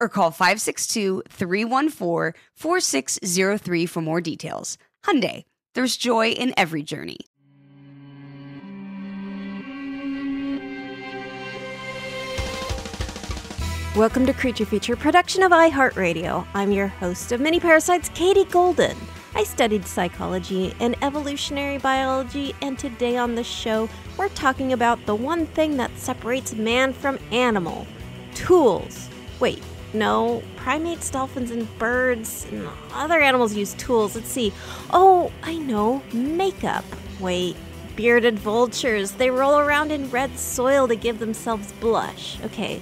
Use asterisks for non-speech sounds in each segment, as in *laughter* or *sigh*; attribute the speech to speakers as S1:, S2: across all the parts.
S1: or call 562-314-4603 for more details. Hyundai, there's joy in every journey.
S2: Welcome to Creature Feature, production of iHeartRadio. I'm your host of Mini Parasites, Katie Golden. I studied psychology and evolutionary biology, and today on the show, we're talking about the one thing that separates man from animal tools. Wait, no, primates, dolphins, and birds and other animals use tools. Let's see. Oh, I know, makeup. Wait, bearded vultures. They roll around in red soil to give themselves blush. Okay.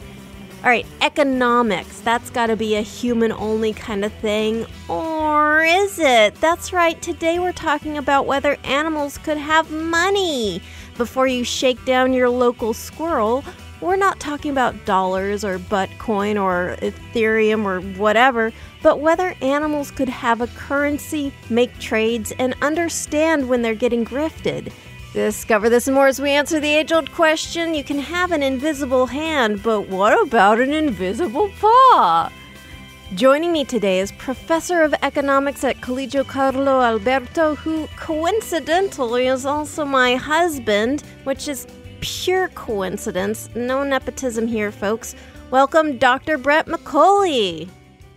S2: All right, economics. That's got to be a human only kind of thing. Or is it? That's right. Today we're talking about whether animals could have money. Before you shake down your local squirrel, we're not talking about dollars or Bitcoin or Ethereum or whatever, but whether animals could have a currency, make trades, and understand when they're getting grifted. Discover this more as we answer the age old question you can have an invisible hand, but what about an invisible paw? Joining me today is Professor of Economics at Collegio Carlo Alberto, who coincidentally is also my husband, which is pure coincidence. No nepotism here, folks. Welcome, Dr. Brett McCully.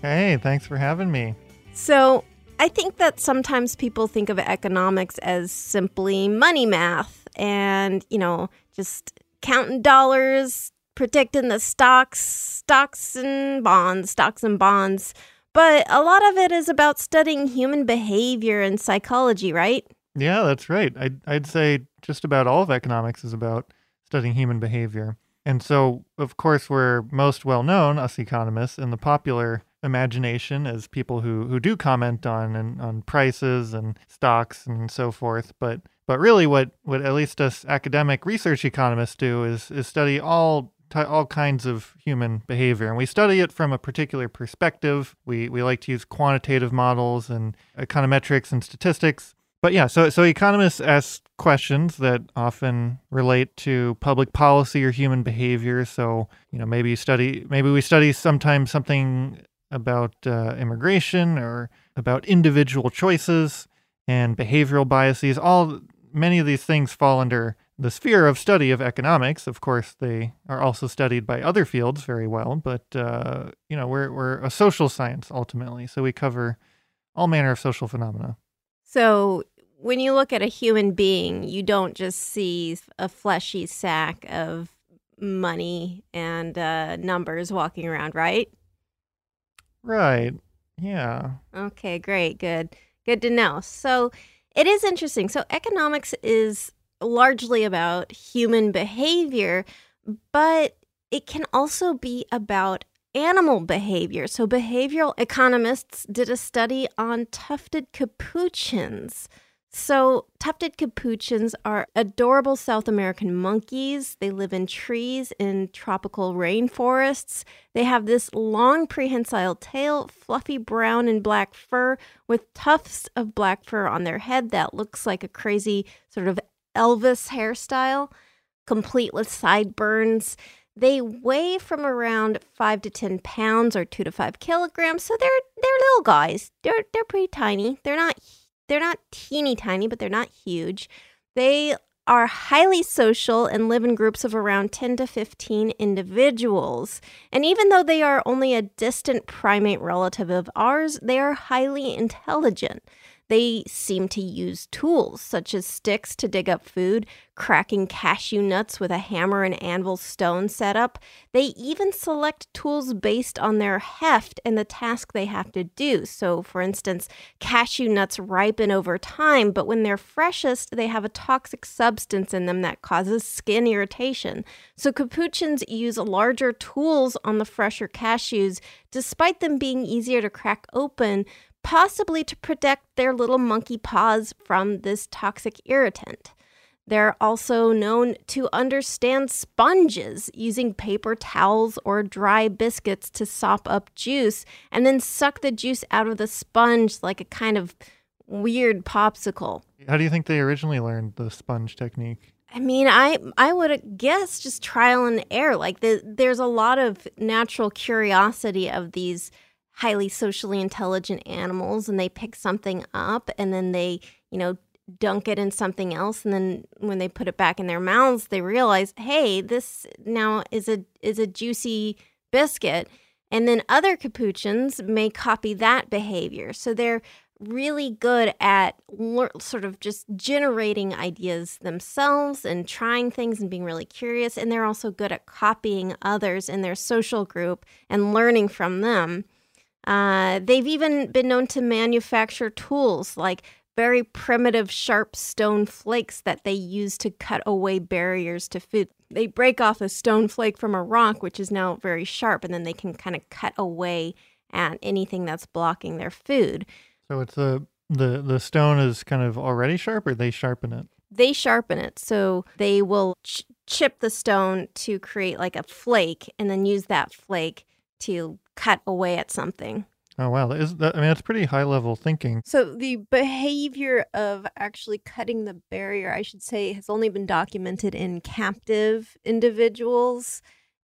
S3: Hey, thanks for having me.
S2: So, I think that sometimes people think of economics as simply money math and, you know, just counting dollars, predicting the stocks, stocks and bonds, stocks and bonds. But a lot of it is about studying human behavior and psychology, right?
S3: Yeah, that's right. I'd, I'd say just about all of economics is about studying human behavior. And so, of course, we're most well known, us economists, in the popular imagination as people who, who do comment on and on prices and stocks and so forth. But but really, what, what at least us academic research economists do is is study all all kinds of human behavior, and we study it from a particular perspective. We we like to use quantitative models and econometrics and statistics but yeah, so so economists ask questions that often relate to public policy or human behavior. So you know, maybe you study, maybe we study sometimes something about uh, immigration or about individual choices and behavioral biases. All many of these things fall under the sphere of study of economics. Of course, they are also studied by other fields very well. But uh, you know, we're we're a social science ultimately, so we cover all manner of social phenomena.
S2: So when you look at a human being, you don't just see a fleshy sack of money and uh, numbers walking around, right?
S3: Right. Yeah.
S2: Okay, great. Good. Good to know. So it is interesting. So economics is largely about human behavior, but it can also be about animal behavior. So behavioral economists did a study on tufted capuchins. So, tufted capuchins are adorable South American monkeys. They live in trees in tropical rainforests. They have this long prehensile tail, fluffy brown and black fur, with tufts of black fur on their head that looks like a crazy sort of Elvis hairstyle, complete with sideburns. They weigh from around five to ten pounds or two to five kilograms, so they're they're little guys. They're they're pretty tiny. They're not they're not teeny tiny, but they're not huge. They are highly social and live in groups of around 10 to 15 individuals. And even though they are only a distant primate relative of ours, they are highly intelligent. They seem to use tools such as sticks to dig up food, cracking cashew nuts with a hammer and anvil stone setup. They even select tools based on their heft and the task they have to do. So, for instance, cashew nuts ripen over time, but when they're freshest, they have a toxic substance in them that causes skin irritation. So, capuchins use larger tools on the fresher cashews, despite them being easier to crack open possibly to protect their little monkey paws from this toxic irritant. They're also known to understand sponges using paper towels or dry biscuits to sop up juice and then suck the juice out of the sponge like a kind of weird popsicle.
S3: How do you think they originally learned the sponge technique?
S2: I mean, I I would guess just trial and error. Like the, there's a lot of natural curiosity of these highly socially intelligent animals and they pick something up and then they, you know, dunk it in something else and then when they put it back in their mouths they realize, "Hey, this now is a is a juicy biscuit." And then other capuchins may copy that behavior. So they're really good at sort of just generating ideas themselves and trying things and being really curious. And they're also good at copying others in their social group and learning from them. Uh, they've even been known to manufacture tools like very primitive, sharp stone flakes that they use to cut away barriers to food. They break off a stone flake from a rock, which is now very sharp, and then they can kind of cut away at anything that's blocking their food.
S3: So it's a the the stone is kind of already sharp, or they sharpen it.
S2: They sharpen it, so they will ch- chip the stone to create like a flake, and then use that flake to cut away at something.
S3: Oh wow, that is that, I mean that's pretty high level thinking.
S2: So the behavior of actually cutting the barrier, I should say, has only been documented in captive individuals,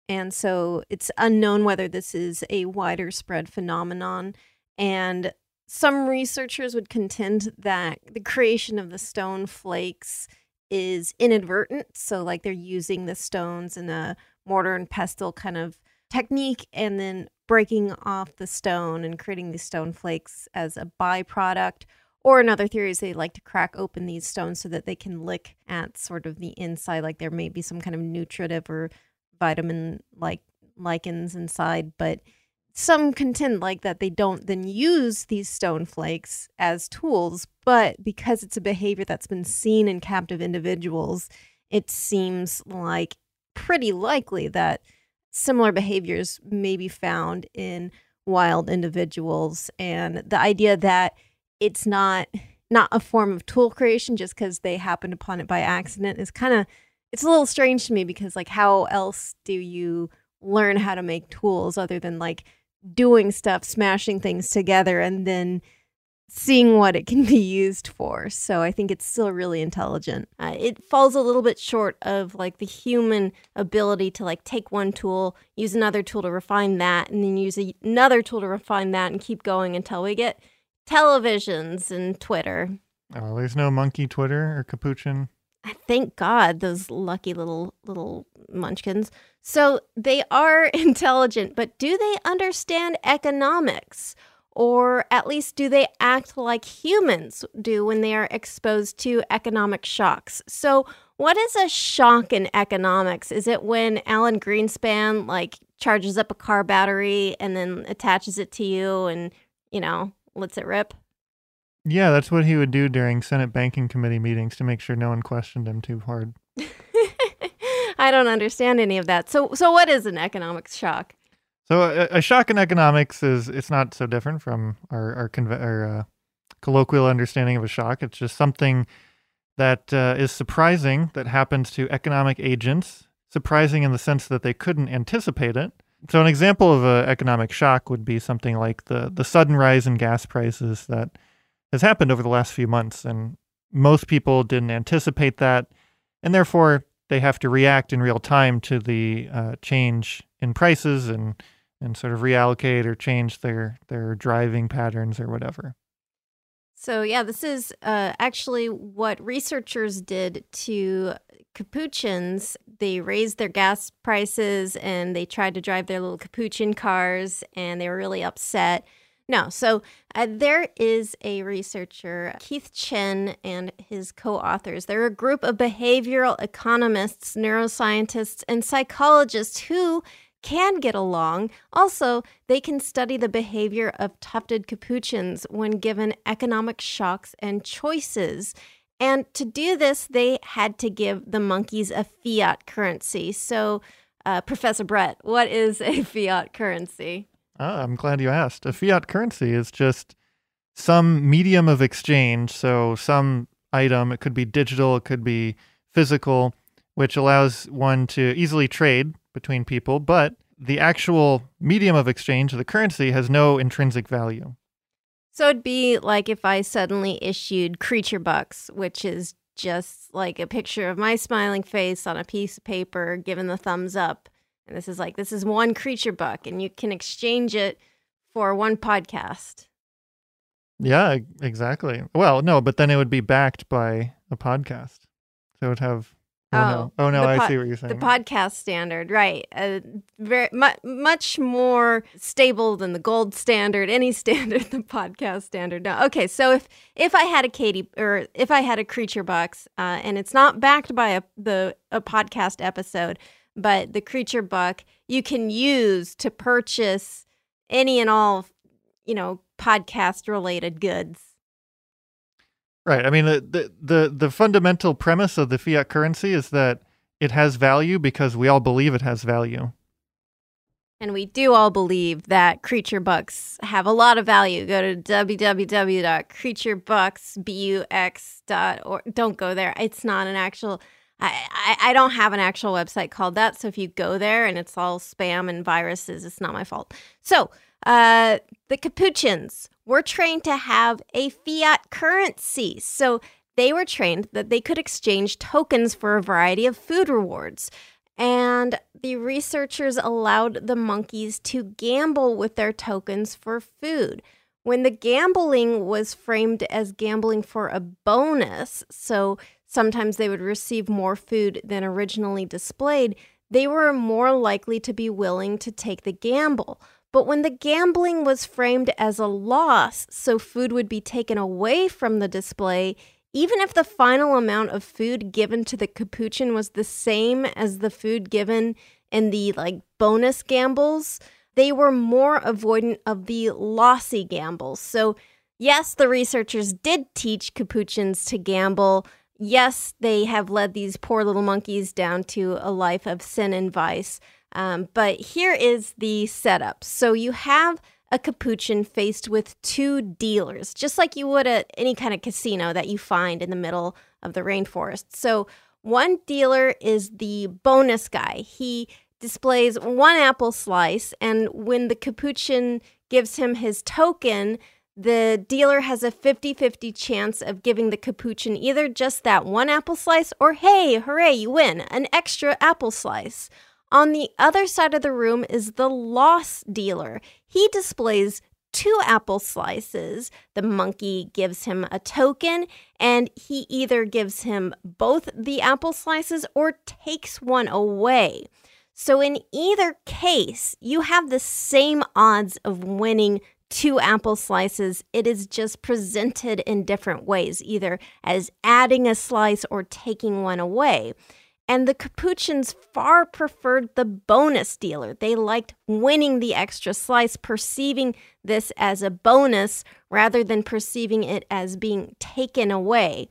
S2: and so it's unknown whether this is a wider spread phenomenon. And some researchers would contend that the creation of the stone flakes is inadvertent, so like they're using the stones in a mortar and pestle kind of technique and then breaking off the stone and creating these stone flakes as a byproduct. Or another theory is they like to crack open these stones so that they can lick at sort of the inside, like there may be some kind of nutritive or vitamin like lichens inside. But some contend like that they don't then use these stone flakes as tools, but because it's a behavior that's been seen in captive individuals, it seems like pretty likely that similar behaviors may be found in wild individuals. And the idea that it's not not a form of tool creation just because they happened upon it by accident is kind of it's a little strange to me because like how else do you learn how to make tools other than like doing stuff smashing things together and then seeing what it can *laughs* be used for. So I think it's still really intelligent. Uh, it falls a little bit short of like the human ability to like take one tool, use another tool to refine that, and then use a- another tool to refine that and keep going until we get televisions and Twitter.
S3: Oh, there's no monkey Twitter or capuchin.
S2: Thank God, those lucky little little munchkins. So they are *laughs* intelligent, but do they understand economics? Or at least do they act like humans do when they are exposed to economic shocks? So, what is a shock in economics? Is it when Alan Greenspan like charges up a car battery and then attaches it to you and, you know, lets it rip?
S3: Yeah, that's what he would do during Senate Banking Committee meetings to make sure no one questioned him too hard. *laughs*
S2: I don't understand any of that. So, so what is an economic shock?
S3: So, a, a shock in economics is it's not so different from our our, conve- our uh, colloquial understanding of a shock. It's just something that uh, is surprising that happens to economic agents. Surprising in the sense that they couldn't anticipate it. So, an example of an economic shock would be something like the the sudden rise in gas prices that has happened over the last few months, and most people didn't anticipate that, and therefore they have to react in real time to the uh, change in prices and and sort of reallocate or change their their driving patterns or whatever.
S2: So yeah, this is uh, actually what researchers did to capuchins. They raised their gas prices and they tried to drive their little capuchin cars, and they were really upset. No. So uh, there is a researcher, Keith Chen, and his co authors. They're a group of behavioral economists, neuroscientists, and psychologists who can get along. Also, they can study the behavior of tufted capuchins when given economic shocks and choices. And to do this, they had to give the monkeys a fiat currency. So, uh, Professor Brett, what is a *laughs* fiat currency?
S3: Ah, I'm glad you asked. A fiat currency is just some medium of exchange. So, some item, it could be digital, it could be physical, which allows one to easily trade between people, but the actual medium of exchange, the currency, has no intrinsic value.
S2: So it'd be like if I suddenly issued Creature Bucks, which is just like a picture of my smiling face on a piece of paper, given the thumbs up. And this is like, this is one creature buck, and you can exchange it for one podcast.
S3: Yeah, exactly. Well, no, but then it would be backed by a podcast. So it would have. Oh, oh no! Oh no! I see what you're saying.
S2: The podcast standard, right? Uh, very mu- much more stable than the gold standard. Any *laughs* standard, the podcast standard. No. Okay, so if if I had a Katie or if I had a creature box, uh, and it's not backed by a the a podcast episode, but the creature buck you can use to purchase any and all, you know, podcast related goods.
S3: Right. I mean, the, the, the the fundamental premise of the fiat currency is that it has value because we all believe it has value.
S2: And we do all believe that creature bucks have a lot of value. Go to www.creaturebucks.org. Don't go there. It's not an actual I, I, don't have an actual website called that. So if you go there and it's all spam and viruses, it's not my fault. So uh, the Capuchins were trained to have a fiat currency. So they were trained that they could exchange tokens for a variety of food rewards. And the researchers allowed the monkeys to gamble with their tokens for food. When the gambling was framed as gambling for a bonus, so sometimes they would receive more food than originally displayed, they were more likely to be willing to take the gamble. But when the gambling was framed as a loss, so food would be taken away from the display, even if the final amount of food given to the capuchin was the same as the food given in the like bonus gambles, they were more avoidant of the lossy gambles. So, yes, the researchers did teach capuchins to gamble, yes, they have led these poor little monkeys down to a life of sin and vice. Um, but here is the setup. So you have a capuchin faced with two dealers, just like you would at any kind of casino that you find in the middle of the rainforest. So one dealer is the bonus guy. He displays one apple slice, and when the capuchin gives him his token, the dealer has a 50 50 chance of giving the capuchin either just that one apple slice or, hey, hooray, you win, an extra apple slice. On the other side of the room is the loss dealer. He displays two apple slices. The monkey gives him a token, and he either gives him both the apple slices or takes one away. So, in either case, you have the same odds of winning two apple slices, it is just presented in different ways, either as adding a slice or taking one away. And the Capuchins far preferred the bonus dealer. They liked winning the extra slice, perceiving this as a bonus rather than perceiving it as being taken away.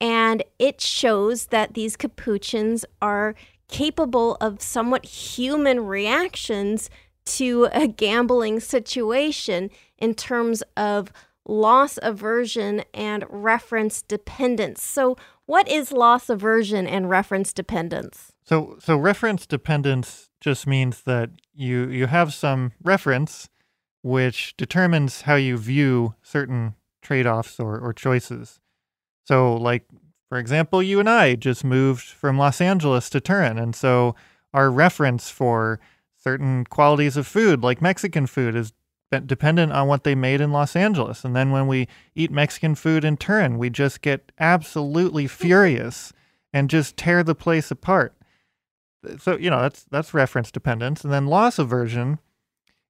S2: And it shows that these Capuchins are capable of somewhat human reactions to a gambling situation in terms of loss aversion and reference dependence. So, what is loss aversion and reference dependence?
S3: So, so reference dependence just means that you you have some reference which determines how you view certain trade-offs or, or choices. So, like for example, you and I just moved from Los Angeles to Turin, and so our reference for certain qualities of food, like Mexican food, is dependent on what they made in Los Angeles. And then when we eat Mexican food in Turin, we just get absolutely *laughs* furious and just tear the place apart. So, you know, that's that's reference dependence. And then loss aversion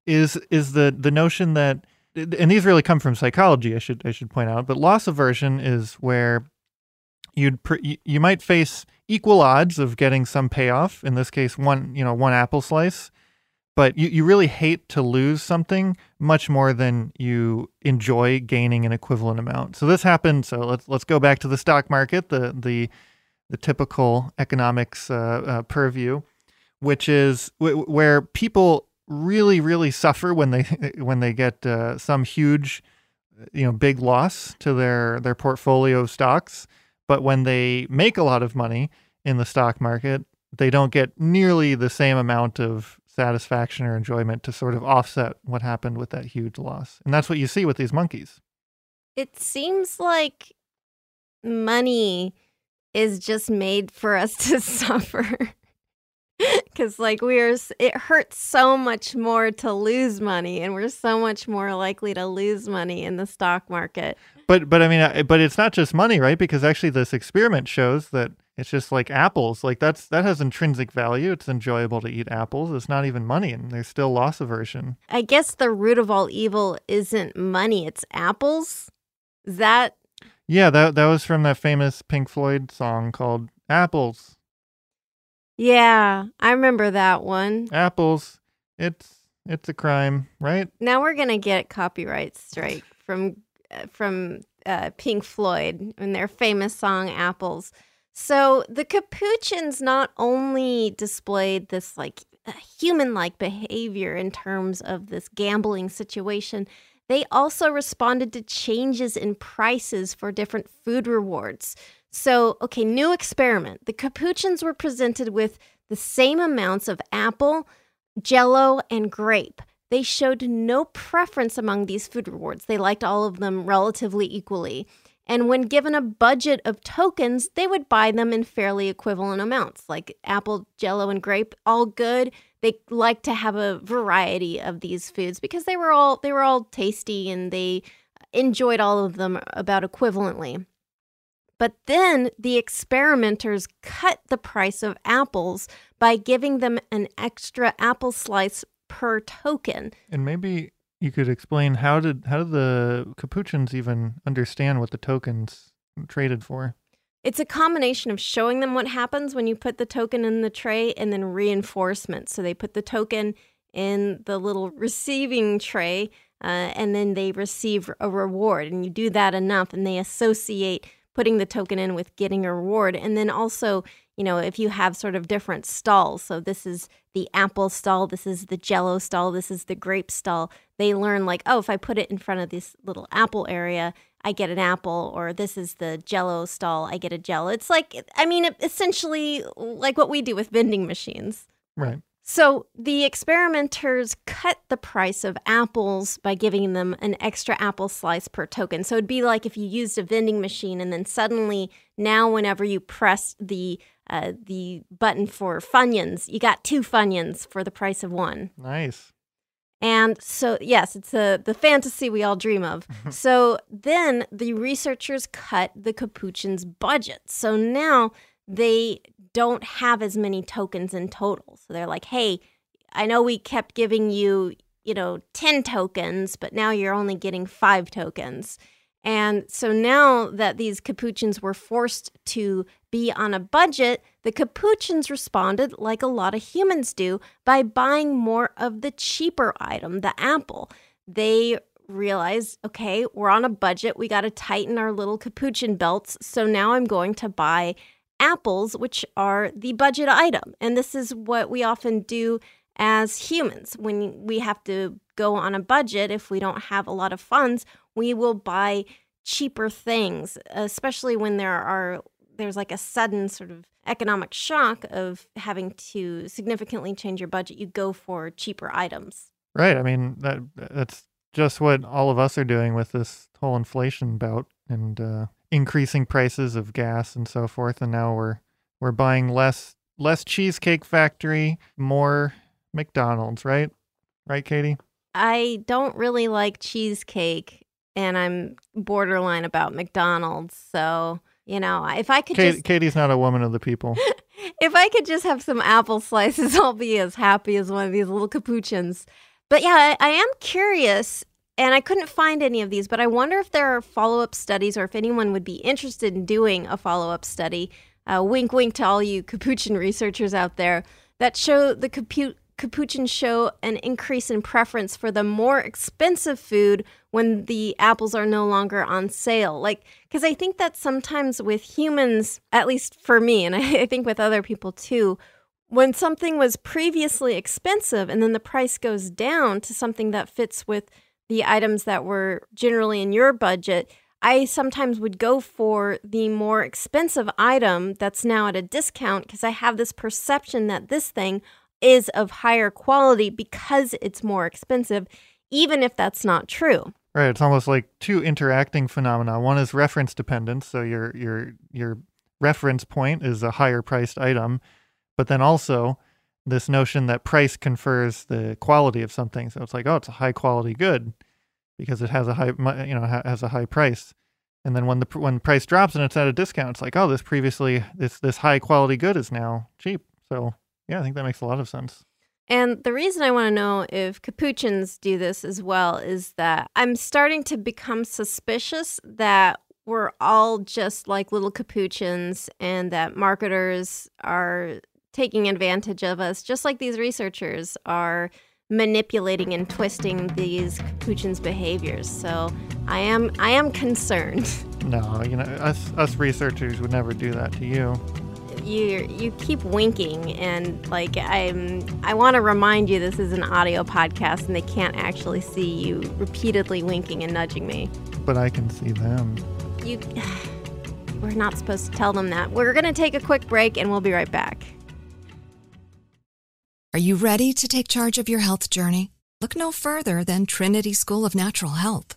S3: is is the the notion that and these really come from psychology, I should I should point out, but loss aversion is where you'd you might face equal odds of getting some payoff, in this case one, you know, one apple slice but you, you really hate to lose something much more than you enjoy gaining an equivalent amount. So this happened. So let's let's go back to the stock market, the the the typical economics uh, uh, purview, which is w- where people really really suffer when they *laughs* when they get uh, some huge you know big loss to their their portfolio stocks, but when they make a lot of money in the stock market, they don't get nearly the same amount of satisfaction or enjoyment to sort of offset what happened with that huge loss. And that's what you see with these monkeys.
S2: It seems like money is just made for us *laughs* to suffer. Cuz like we're it hurts so much more to lose money and we're so much more likely to lose money in the stock market.
S3: But but I mean but it's not just money, right? Because actually this experiment shows that it's just like apples. Like that's that has intrinsic value. It's enjoyable to eat apples. It's not even money, and there's still loss aversion.
S2: I guess the root of all evil isn't money. It's apples. Is that?
S3: Yeah, that that was from that famous Pink Floyd song called "Apples."
S2: Yeah, I remember that one.
S3: Apples. It's it's a crime, right?
S2: Now we're gonna get copyright strike from from uh, Pink Floyd and their famous song "Apples." So the Capuchins not only displayed this like human like behavior in terms of this gambling situation, they also responded to changes in prices for different food rewards. So, okay, new experiment. The Capuchins were presented with the same amounts of apple, jello, and grape. They showed no preference among these food rewards. They liked all of them relatively equally. And when given a budget of tokens, they would buy them in fairly equivalent amounts, like apple, jello, and grape, all good. They liked to have a variety of these foods because they were all they were all tasty and they enjoyed all of them about equivalently. But then the experimenters cut the price of apples by giving them an extra apple slice per token.
S3: And maybe you could explain how did how did the Capuchins even understand what the tokens traded for?
S2: It's a combination of showing them what happens when you put the token in the tray and then reinforcement. So they put the token in the little receiving tray uh, and then they receive a reward. And you do that enough and they associate putting the token in with getting a reward. And then also, you know, if you have sort of different stalls, so this is the apple stall, this is the jello stall, this is the grape stall, they learn like, oh, if I put it in front of this little apple area, I get an apple, or this is the jello stall, I get a jello. It's like, I mean, essentially like what we do with vending machines.
S3: Right.
S2: So the experimenters cut the price of apples by giving them an extra apple slice per token. So it'd be like if you used a vending machine and then suddenly now whenever you press the uh, the button for Funyuns, you got two Funyuns for the price of one.
S3: Nice.
S2: And so, yes, it's a, the fantasy we all dream of. *laughs* so then the researchers cut the Capuchin's budget. So now they don't have as many tokens in total. So they're like, hey, I know we kept giving you you know, 10 tokens, but now you're only getting five tokens. And so now that these capuchins were forced to be on a budget, the capuchins responded like a lot of humans do by buying more of the cheaper item, the apple. They realized, okay, we're on a budget. We got to tighten our little capuchin belts. So now I'm going to buy apples, which are the budget item. And this is what we often do as humans when we have to go on a budget. If we don't have a lot of funds, we will buy cheaper things, especially when there are there's like a sudden sort of economic shock of having to significantly change your budget. You go for cheaper items.
S3: Right. I mean that that's just what all of us are doing with this whole inflation bout and uh, increasing prices of gas and so forth. And now we're we're buying less less Cheesecake Factory, more McDonald's. Right. Right, Katie.
S2: I don't really like cheesecake and I'm borderline about McDonald's. So, you know, if I could
S3: Kate,
S2: just
S3: Katie's not a woman of the people. *laughs*
S2: if I could just have some apple *laughs* slices, I'll be as happy as one of these little capuchins. But yeah, I, I am curious, and I couldn't find any of these, but I wonder if there are follow up studies or if anyone would be interested in doing a follow up study. Uh, wink, wink to all you capuchin researchers out there that show the capu- capuchins show an increase in preference for the more expensive food when the apples are no longer on sale. Like, because I think that sometimes with humans, at least for me, and *laughs* I think with other people too, when something was previously expensive and then the price goes down to something that fits with the items that were generally in your budget, I sometimes would go for the more expensive item that's now at a discount because I have this perception that this thing is of higher quality because it's more expensive, even if that's not true.
S3: Right. It's almost like two interacting phenomena. One is reference dependence, so your your your reference point is a higher priced item, but then also this notion that price confers the quality of something. So it's like, oh, it's a high quality good because it has a high, you know, has a high price. And then when the when price drops and it's at a discount, it's like, oh, this previously this this high quality good is now cheap. So yeah, I think that makes a lot of sense.
S2: And the reason I want to know if capuchins do this as well is that I'm starting to become suspicious that we're all just like little capuchins and that marketers are taking advantage of us, just like these researchers are manipulating and twisting these capuchins' behaviors. So I am I am concerned.
S3: No, you know, us us researchers would never do that to you
S2: you you keep winking and like I'm I want to remind you this is an audio podcast and they can't actually see you repeatedly winking and nudging me.
S3: But I can see them.
S2: You *sighs* We're not supposed to tell them that. We're going to take a quick break and we'll be right back.
S4: Are you ready to take charge of your health journey? Look no further than Trinity School of Natural Health.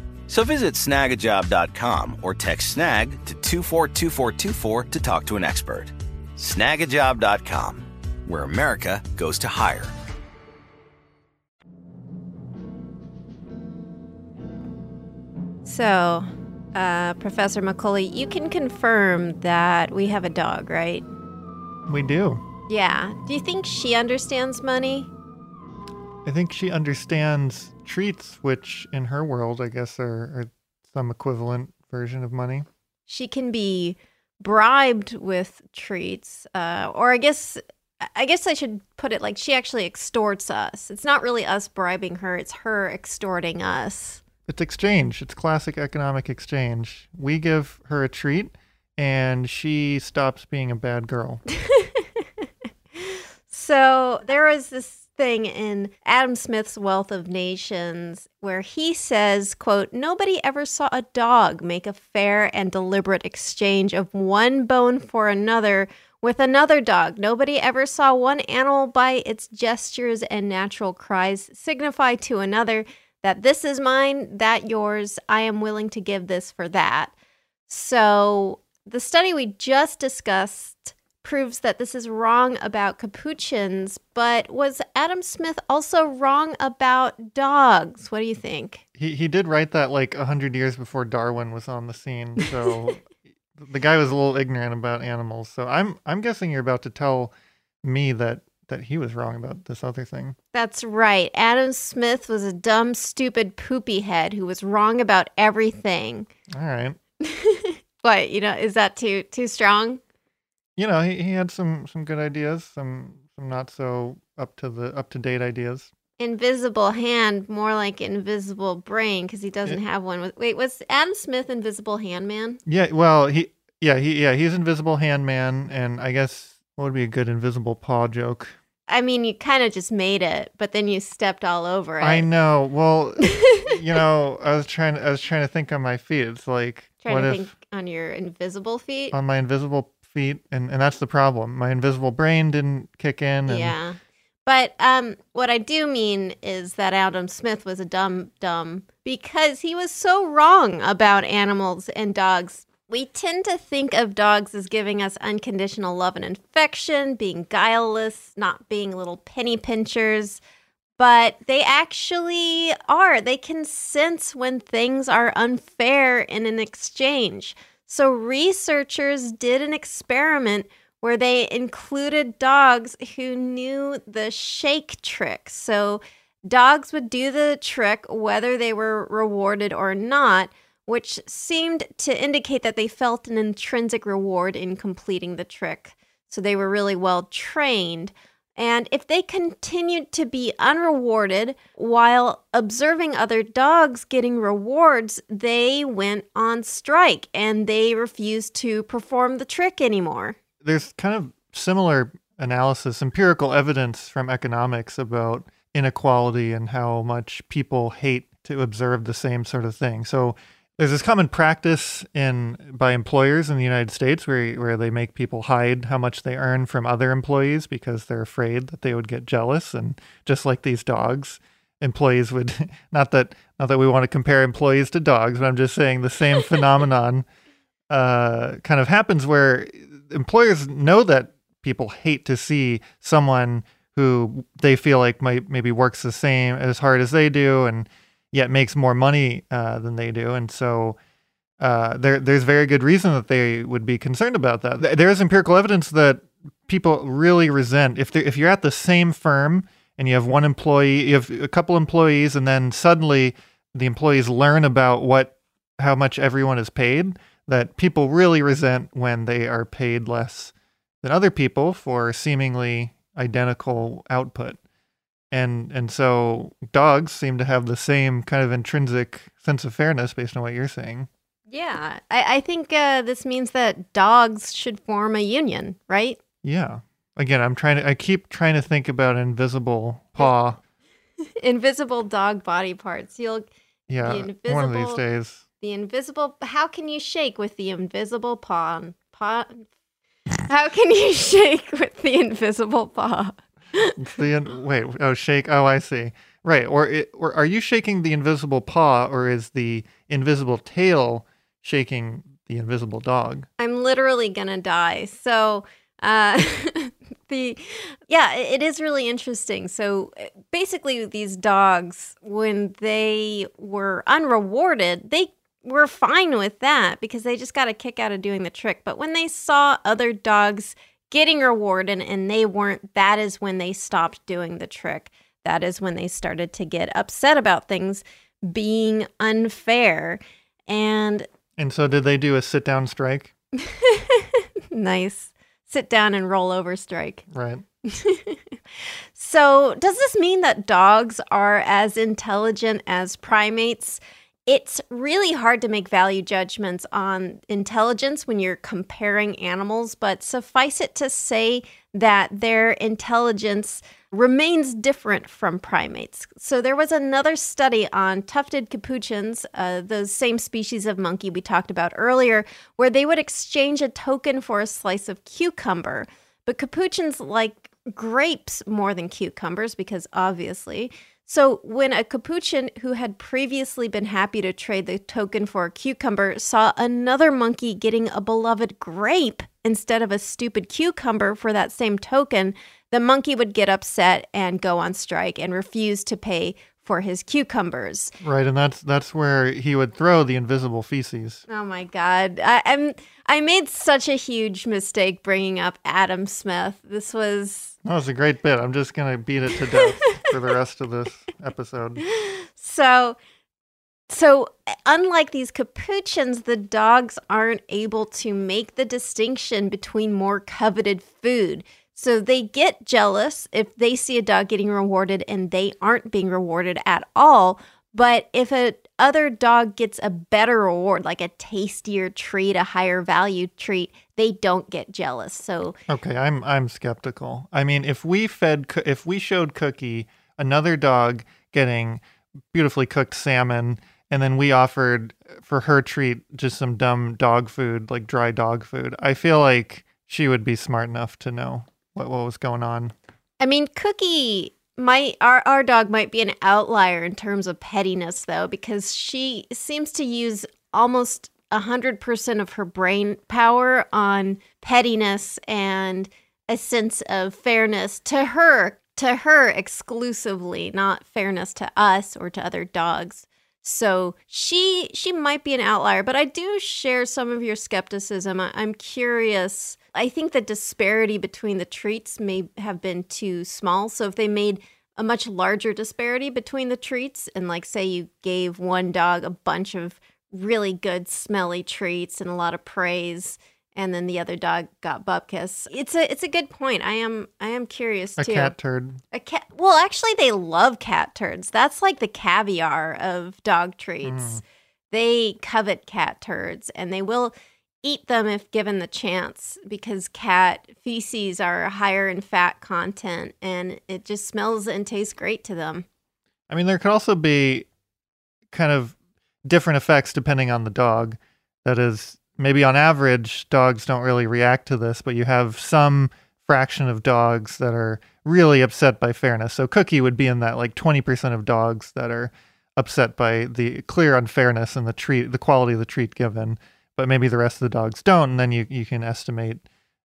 S5: So visit snagajob.com or text snag to 242424 to talk to an expert. Snagajob.com, where America goes to hire.
S2: So, uh, Professor McCully, you can confirm that we have a dog, right?
S3: We do.
S2: Yeah. Do you think she understands money?
S3: I think she understands treats, which in her world, I guess, are, are some equivalent version of money.
S2: She can be bribed with treats, uh, or I guess I guess I should put it like she actually extorts us. It's not really us bribing her; it's her extorting us.
S3: It's exchange. It's classic economic exchange. We give her a treat, and she stops being a bad girl. *laughs*
S2: so there was this thing in Adam Smith's Wealth of Nations where he says, quote, nobody ever saw a dog make a fair and deliberate exchange of one bone for another with another dog. Nobody ever saw one animal by its gestures and natural cries signify to another that this is mine, that yours, I am willing to give this for that. So the study we just discussed proves that this is wrong about capuchins, but was Adam Smith also wrong about dogs? What do you think?
S3: He he did write that like a hundred years before Darwin was on the scene, so *laughs* the guy was a little ignorant about animals. So I'm I'm guessing you're about to tell me that that he was wrong about this other thing.
S2: That's right. Adam Smith was a dumb, stupid, poopy head who was wrong about everything.
S3: All right. *laughs*
S2: what, you know, is that too too strong?
S3: You know, he, he had some some good ideas, some some not so up to the up to date ideas.
S2: Invisible hand, more like invisible brain, because he doesn't it, have one. Wait, was Adam Smith Invisible Hand Man?
S3: Yeah, well, he yeah he yeah he's Invisible Hand Man, and I guess what would be a good invisible paw joke?
S2: I mean, you kind of just made it, but then you stepped all over it.
S3: I know. Well, *laughs* you know, I was trying. I was trying to think on my feet. It's like
S2: trying
S3: what
S2: to
S3: if,
S2: think on your invisible feet.
S3: On my invisible feet, and and that's the problem. My invisible brain didn't kick in. And...
S2: Yeah. But um, what I do mean is that Adam Smith was a dumb dumb because he was so wrong about animals and dogs. We tend to think of dogs as giving us unconditional love and affection, being guileless, not being little penny pinchers, but they actually are. They can sense when things are unfair in an exchange. So, researchers did an experiment where they included dogs who knew the shake trick. So, dogs would do the trick whether they were rewarded or not, which seemed to indicate that they felt an intrinsic reward in completing the trick. So, they were really well trained. And if they continued to be unrewarded while observing other dogs getting rewards, they went on strike and they refused to perform the trick anymore.
S3: There's kind of similar analysis, empirical evidence from economics about inequality and how much people hate to observe the same sort of thing. So there's this common practice in by employers in the United States where where they make people hide how much they earn from other employees because they're afraid that they would get jealous. And just like these dogs employees would *laughs* not that not that we want to compare employees to dogs but I'm just saying the same *laughs* phenomenon uh, kind of happens where employers know that people hate to see someone who they feel like might maybe works the same as hard as they do and yet makes more money uh, than they do, and so uh, there there's very good reason that they would be concerned about that. There is empirical evidence that people really resent if if you're at the same firm and you have one employee, you have a couple employees, and then suddenly the employees learn about what how much everyone is paid. That people really resent when they are paid less than other people for seemingly identical output. And and so dogs seem to have the same kind of intrinsic sense of fairness based on what you're saying.
S2: Yeah, I, I think uh, this means that dogs should form a union, right?
S3: Yeah. Again, I'm trying to I keep trying to think about invisible paw. *laughs*
S2: invisible dog body parts. You'll
S3: Yeah. One of these days.
S2: the invisible. How can you shake with the invisible paw? Paw. How can you *laughs* shake with the invisible paw?
S3: The in- wait, oh shake. Oh, I see. Right. Or it, or are you shaking the invisible paw or is the invisible tail shaking the invisible dog?
S2: I'm literally gonna die. So, uh, *laughs* the yeah, it is really interesting. So uh, basically, these dogs, when they were unrewarded, they were fine with that because they just got a kick out of doing the trick. But when they saw other dogs getting rewarded and they weren't, that is when they stopped doing the trick. That is when they started to get upset about things being unfair. And
S3: And so did they do a sit down strike? *laughs*
S2: nice. Sit down and roll over strike.
S3: Right. *laughs*
S2: So, does this mean that dogs are as intelligent as primates? It's really hard to make value judgments on intelligence when you're comparing animals, but suffice it to say that their intelligence remains different from primates. So, there was another study on tufted capuchins, uh, the same species of monkey we talked about earlier, where they would exchange a token for a slice of cucumber. But capuchins like grapes more than cucumbers because obviously. So when a capuchin who had previously been happy to trade the token for a cucumber saw another monkey getting a beloved grape instead of a stupid cucumber for that same token, the monkey would get upset and go on strike and refuse to pay for his cucumbers.
S3: Right, and that's that's where he would throw the invisible feces.
S2: Oh my god. I, I'm I made such a huge mistake bringing up Adam Smith. This was
S3: That was a great bit. I'm just gonna beat it to death for the rest of this *laughs* episode.
S2: so so unlike these capuchins, the dogs aren't able to make the distinction between more coveted food. So they get jealous if they see a dog getting rewarded and they aren't being rewarded at all. But if a other dog gets a better reward, like a tastier treat, a higher value treat, they don't get jealous. So
S3: Okay, I'm I'm skeptical. I mean, if we fed if we showed Cookie another dog getting beautifully cooked salmon and then we offered for her treat just some dumb dog food, like dry dog food. I feel like she would be smart enough to know what what was going on.
S2: I mean, Cookie might our our dog might be an outlier in terms of pettiness though, because she seems to use almost a hundred percent of her brain power on pettiness and a sense of fairness to her to her exclusively, not fairness to us or to other dogs. So she she might be an outlier, but I do share some of your skepticism. I, I'm curious. I think the disparity between the treats may have been too small. So if they made a much larger disparity between the treats, and like say you gave one dog a bunch of really good smelly treats and a lot of praise, and then the other dog got bupkis. It's a it's a good point. I am I am curious
S3: A
S2: too.
S3: cat turd.
S2: A cat. Well, actually, they love cat turds. That's like the caviar of dog treats. Mm. They covet cat turds, and they will eat them if given the chance because cat feces are higher in fat content, and it just smells and tastes great to them.
S3: I mean, there could also be kind of different effects depending on the dog. That is, maybe on average, dogs don't really react to this, but you have some fraction of dogs that are really upset by fairness. So Cookie would be in that like 20% of dogs that are upset by the clear unfairness and the treat, the quality of the treat given, but maybe the rest of the dogs don't. And then you, you can estimate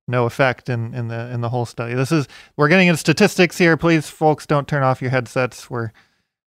S3: no effect in, in the in the whole study. This is we're getting into statistics here. Please, folks, don't turn off your headsets. We're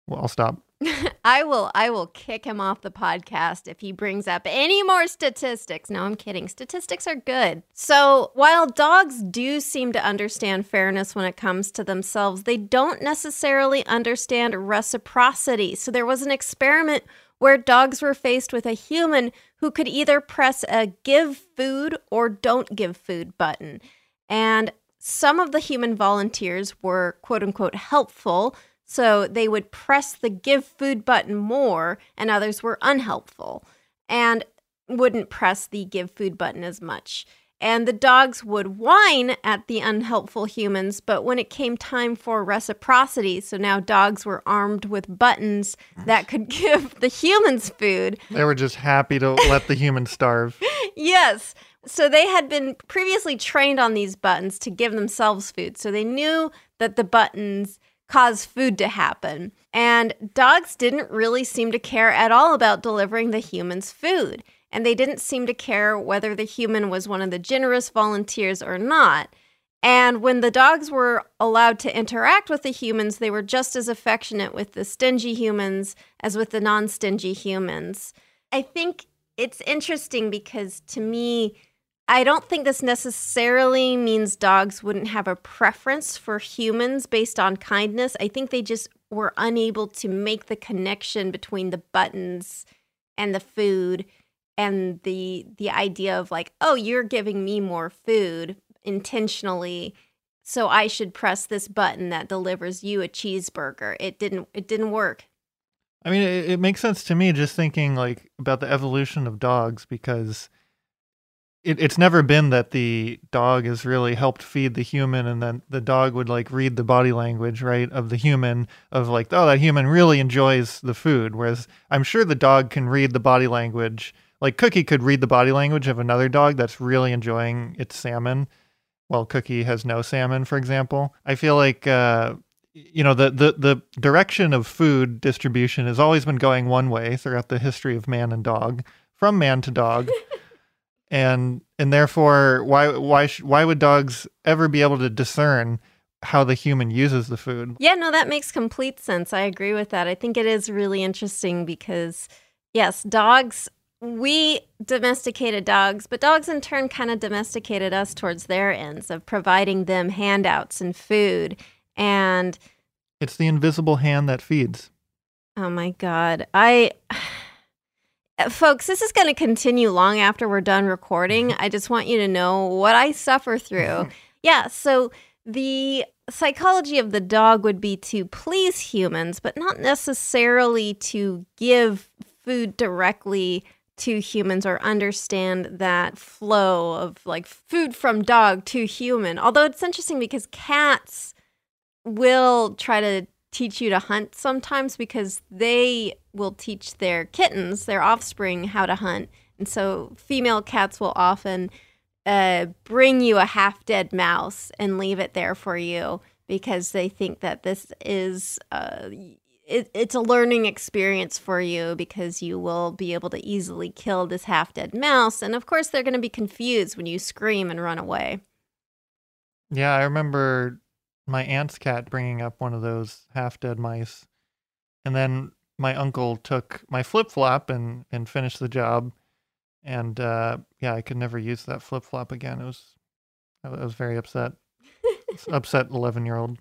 S3: well, I'll stop. *laughs*
S2: I will I will kick him off the podcast if he brings up any more statistics. No, I'm kidding. Statistics are good. So, while dogs do seem to understand fairness when it comes to themselves, they don't necessarily understand reciprocity. So, there was an experiment where dogs were faced with a human who could either press a give food or don't give food button. And some of the human volunteers were quote unquote helpful, so they would press the give food button more, and others were unhelpful and wouldn't press the give food button as much. And the dogs would whine at the unhelpful humans, but when it came time for reciprocity, so now dogs were armed with buttons that could *laughs* give the humans food.
S3: They were just happy to let the humans starve. *laughs*
S2: Yes. So they had been previously trained on these buttons to give themselves food. So they knew that the buttons cause food to happen. And dogs didn't really seem to care at all about delivering the humans food. And they didn't seem to care whether the human was one of the generous volunteers or not. And when the dogs were allowed to interact with the humans, they were just as affectionate with the stingy humans as with the non stingy humans. I think it's interesting because to me, I don't think this necessarily means dogs wouldn't have a preference for humans based on kindness. I think they just were unable to make the connection between the buttons and the food and the the idea of like, "Oh, you're giving me more food intentionally, so I should press this button that delivers you a cheeseburger." It didn't it didn't work.
S3: I mean, it, it makes sense to me just thinking like about the evolution of dogs because it, it's never been that the dog has really helped feed the human and then the dog would like read the body language right of the human of like oh that human really enjoys the food. Whereas i'm sure the dog can read the body language like cookie could read the body language of another dog that's really enjoying its salmon. While cookie has no salmon for example. I feel like uh, you know the, the the direction of food distribution has always been going one way throughout the history of man and dog from man to dog *laughs* and and therefore why why sh- why would dogs ever be able to discern how the human uses the food
S2: Yeah, no, that makes complete sense. I agree with that. I think it is really interesting because, yes, dogs, we domesticated dogs, but dogs in turn kind of domesticated us towards their ends of providing them handouts and food. And
S3: it's the invisible hand that feeds
S2: oh my God, I. Uh, folks, this is going to continue long after we're done recording. Mm-hmm. I just want you to know what I suffer through. Mm-hmm. yeah, so the psychology of the dog would be to please humans, but not necessarily to give food directly to humans or understand that flow of like food from dog to human. Although it's interesting because cats will try to teach you to hunt sometimes because they will teach their kittens, their offspring, how to hunt. And so female cats will often uh, bring you a half dead mouse and leave it there for you because they think that this is uh, it, it's a learning experience for you because you will be able to easily kill this half dead mouse. And of course, they're going to be confused when you scream and run away.
S3: yeah i remember my aunt's cat bringing up one of those half dead mice. And then my uncle took my flip-flop and and finished the job. And uh yeah i could never use that flip-flop again. It was i was very upset. *laughs* Upset 11 year old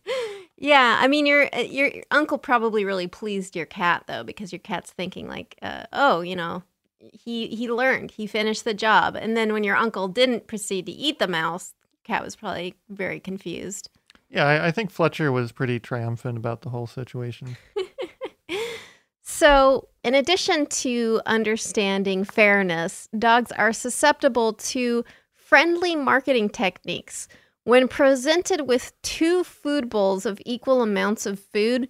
S2: Yeah, I mean your uh, your uncle probably really pleased your cat though because your cat's thinking like, uh, oh, you know, he he learned, he finished the job, and then when your uncle didn't proceed to eat the mouse, cat was probably very confused.
S3: Yeah, I, I think Fletcher was pretty triumphant about the whole situation. *laughs*
S2: So, in addition to understanding fairness, dogs are susceptible to friendly marketing techniques. When presented with two food bowls of equal amounts of food,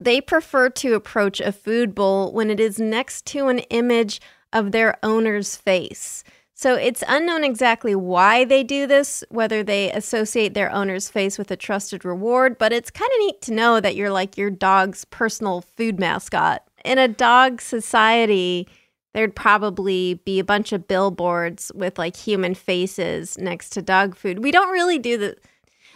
S2: they prefer to approach a food bowl when it is next to an image of their owner's face. So it's unknown exactly why they do this, whether they associate their owner's face with a trusted reward, but it's kind of neat to know that you're like your dog's personal food mascot. In a dog society, there'd probably be a bunch of billboards with like human faces next to dog food. We don't really do the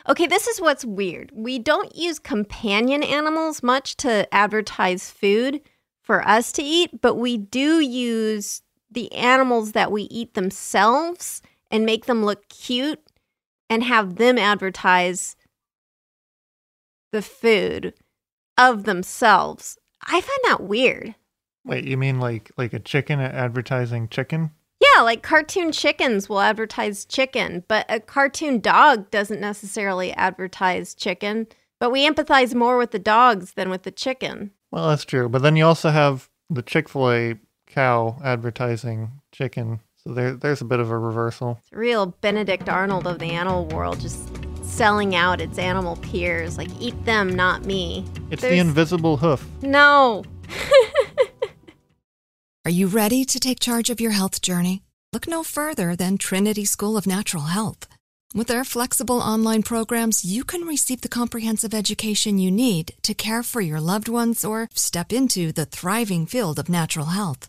S2: Okay, this is what's weird. We don't use companion animals much to advertise food for us to eat, but we do use the animals that we eat themselves and make them look cute and have them advertise the food of themselves. I find that weird.
S3: Wait, you mean like like a chicken advertising chicken?
S2: Yeah, like cartoon chickens will advertise chicken, but a cartoon dog doesn't necessarily advertise chicken. But we empathize more with the dogs than with the chicken.
S3: Well, that's true. But then you also have the Chick fil A cow advertising chicken. So there, there's a bit of a reversal.
S2: It's a real Benedict Arnold of the animal world, just selling out its animal peers. Like, eat them, not me.
S3: It's There's... the invisible hoof.
S2: No. *laughs*
S4: Are you ready to take charge of your health journey? Look no further than Trinity School of Natural Health. With their flexible online programs, you can receive the comprehensive education you need to care for your loved ones or step into the thriving field of natural health.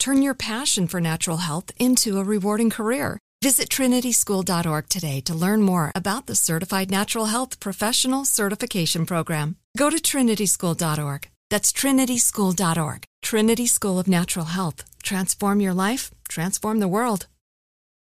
S4: Turn your passion for natural health into a rewarding career. Visit trinityschool.org today to learn more about the Certified Natural Health Professional Certification Program. Go to trinityschool.org. That's trinityschool.org. Trinity School of Natural Health. Transform your life, transform the world.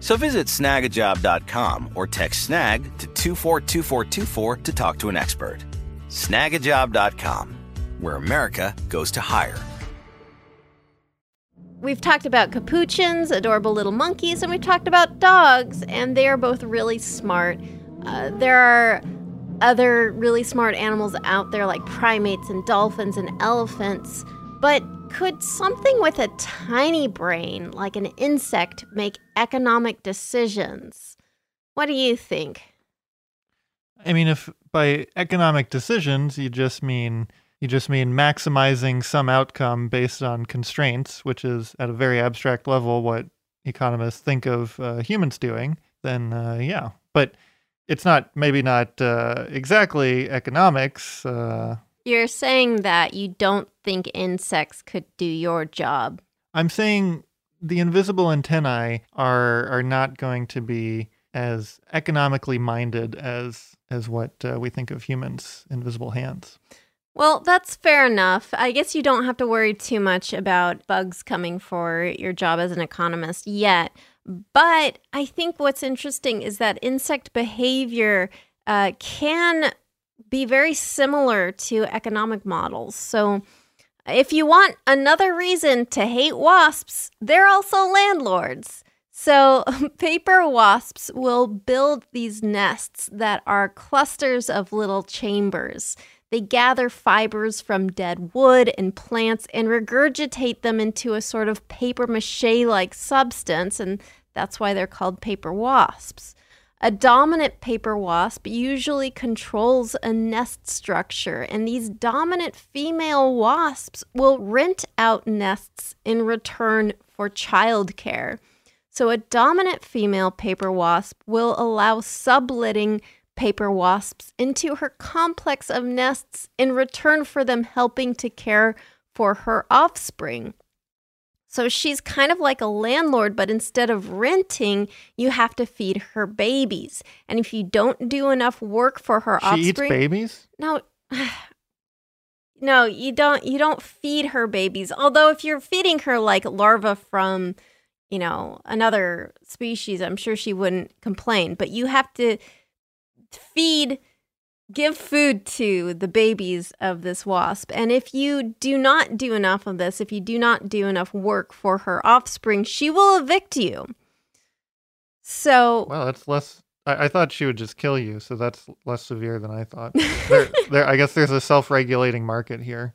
S5: So visit snagajob.com or text snag to 242424 to talk to an expert. Snagajob.com, where America goes to hire.
S2: We've talked about capuchins, adorable little monkeys, and we've talked about dogs, and they are both really smart. Uh, there are other really smart animals out there like primates and dolphins and elephants, but could something with a tiny brain, like an insect, make economic decisions? What do you think?
S3: I mean, if by economic decisions you just mean you just mean maximizing some outcome based on constraints, which is at a very abstract level what economists think of uh, humans doing, then uh, yeah. But it's not maybe not uh, exactly economics.
S2: You're saying that you don't think insects could do your job.
S3: I'm saying the invisible antennae are are not going to be as economically minded as as what uh, we think of humans' invisible hands.
S2: Well, that's fair enough. I guess you don't have to worry too much about bugs coming for your job as an economist yet. But I think what's interesting is that insect behavior uh, can be very similar to economic models. So, if you want another reason to hate wasps, they're also landlords. So, *laughs* paper wasps will build these nests that are clusters of little chambers. They gather fibers from dead wood and plants and regurgitate them into a sort of paper mache like substance, and that's why they're called paper wasps. A dominant paper wasp usually controls a nest structure, and these dominant female wasps will rent out nests in return for childcare. So, a dominant female paper wasp will allow sublitting paper wasps into her complex of nests in return for them helping to care for her offspring. So she's kind of like a landlord, but instead of renting, you have to feed her babies. And if you don't do enough work for her
S3: She
S2: offspring,
S3: eats babies?
S2: no, *sighs* no, you don't. You don't feed her babies. Although if you're feeding her like larvae from, you know, another species, I'm sure she wouldn't complain. But you have to feed, give food to the babies of this wasp. And if you do not do enough of this, if you do not do enough work for her offspring, she will evict you. So
S3: Well, that's less. I, I thought she would just kill you, so that's less severe than I thought. *laughs* there, there, I guess there's a self-regulating market here.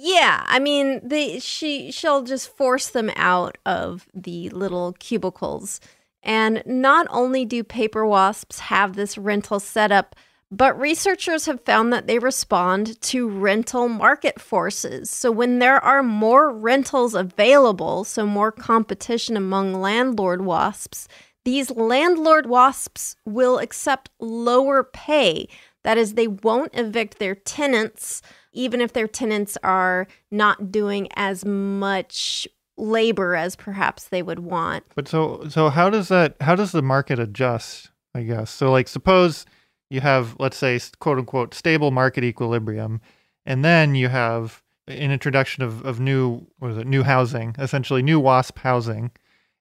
S2: Yeah, I mean, they she she'll just force them out of the little cubicles. And not only do paper wasps have this rental setup, but researchers have found that they respond to rental market forces. So when there are more rentals available, so more competition among landlord wasps, these landlord wasps will accept lower pay. That is, they won't evict their tenants, even if their tenants are not doing as much labor as perhaps they would want.
S3: But so, so how does that? How does the market adjust? I guess so. Like, suppose you have, let's say, quote unquote, stable market equilibrium, and then you have an introduction of, of new, what is it, new housing, essentially new WASP housing,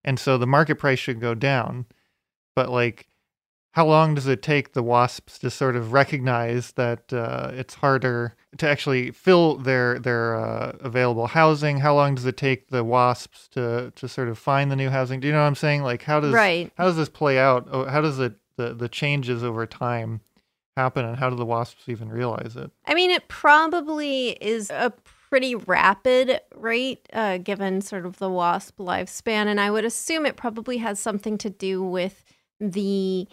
S3: and so the market price should go down. But like, how long does it take the wasps to sort of recognize that uh, it's harder to actually fill their their uh, available housing? How long does it take the wasps to to sort of find the new housing? Do you know what I'm saying? Like, how does
S2: Right.
S3: how does this play out? Oh, How does it the the changes over time happen, and how do the wasps even realize it?
S2: I mean, it probably is a pretty rapid rate uh, given sort of the wasp lifespan. And I would assume it probably has something to do with the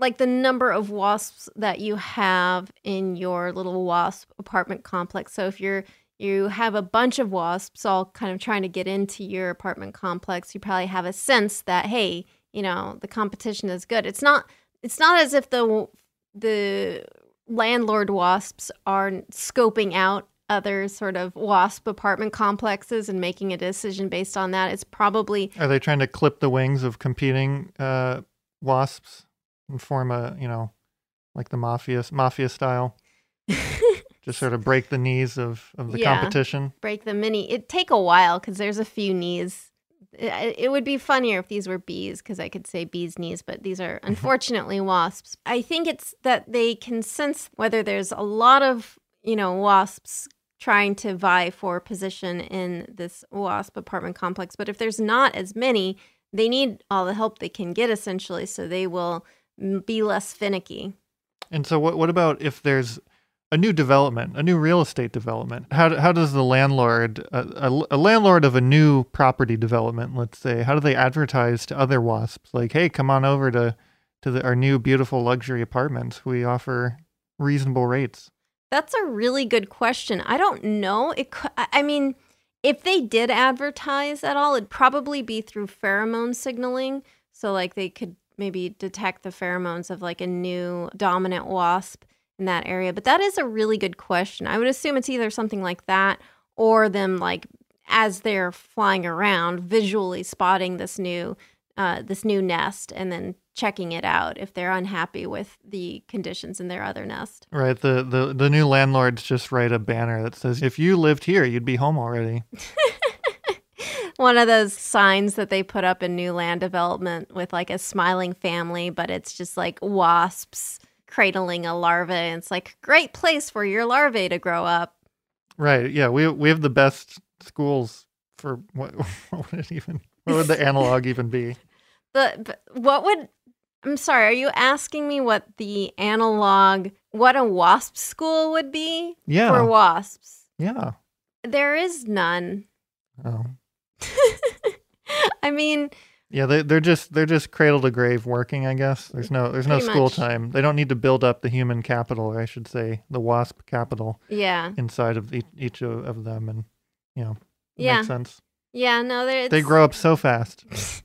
S2: like the number of wasps that you have in your little wasp apartment complex. So if you're you have a bunch of wasps all kind of trying to get into your apartment complex, you probably have a sense that hey, you know, the competition is good. It's not it's not as if the the landlord wasps are scoping out other sort of wasp apartment complexes and making a decision based on that. It's probably
S3: Are they trying to clip the wings of competing uh, wasps and form a you know like the mafia mafia style? *laughs* Just sort of break the knees of, of the
S2: Yeah.
S3: competition.
S2: break the mini. It'd take a while because there's a few knees. It, would be funnier if these were bees because I could say bees' knees, but these are *laughs* unfortunately wasps. I think it's that they can sense whether there's a lot of, you know, wasps trying to vie for position in this wasp apartment complex. But if there's not as many, they need all the help they can get essentially. So they will be less finicky.
S3: And so, what what about if there's a new development, a new real estate development? How how does the landlord, a, a, a landlord of a new property development, let's say, how do they advertise to other wasps? Like, hey, come on over to to the, our new beautiful luxury apartments. We offer reasonable rates.
S2: That's a really good question. I don't know. It. I mean, if they did advertise at all, it'd probably be through pheromone signaling. So, like, they could maybe detect the pheromones of like a new dominant wasp in that area. But that is a really good question. I would assume it's either something like that or them like as they're flying around, visually spotting this new uh, this new nest and then checking it out if they're unhappy with the conditions in their other nest.
S3: Right. The, the the new landlords just write a banner that says, "If you lived here, you'd be home already." *laughs*
S2: one of those signs that they put up in new land development with like a smiling family, but it's just like wasps cradling a larva. And it's like, great place for your larvae to grow up.
S3: Right. Yeah. We we have the best schools for what, *laughs* what would it even what would the *laughs* analog even be?
S2: But what would, I'm sorry, are you asking me what the analog, what a wasp school would be
S3: Yeah.
S2: for wasps?
S3: Yeah.
S2: There is none.
S3: Oh. *laughs*
S2: I mean,
S3: Yeah, they they're just they're just cradle to grave working, I guess. There's no there's no school
S2: much.
S3: time. They don't need to build up the human capital, or I should say, the wasp capital
S2: yeah.
S3: inside of each, each of, of them, and you know,
S2: Yeah.
S3: makes sense.
S2: Yeah, no, there-
S3: They grow up so fast. *laughs*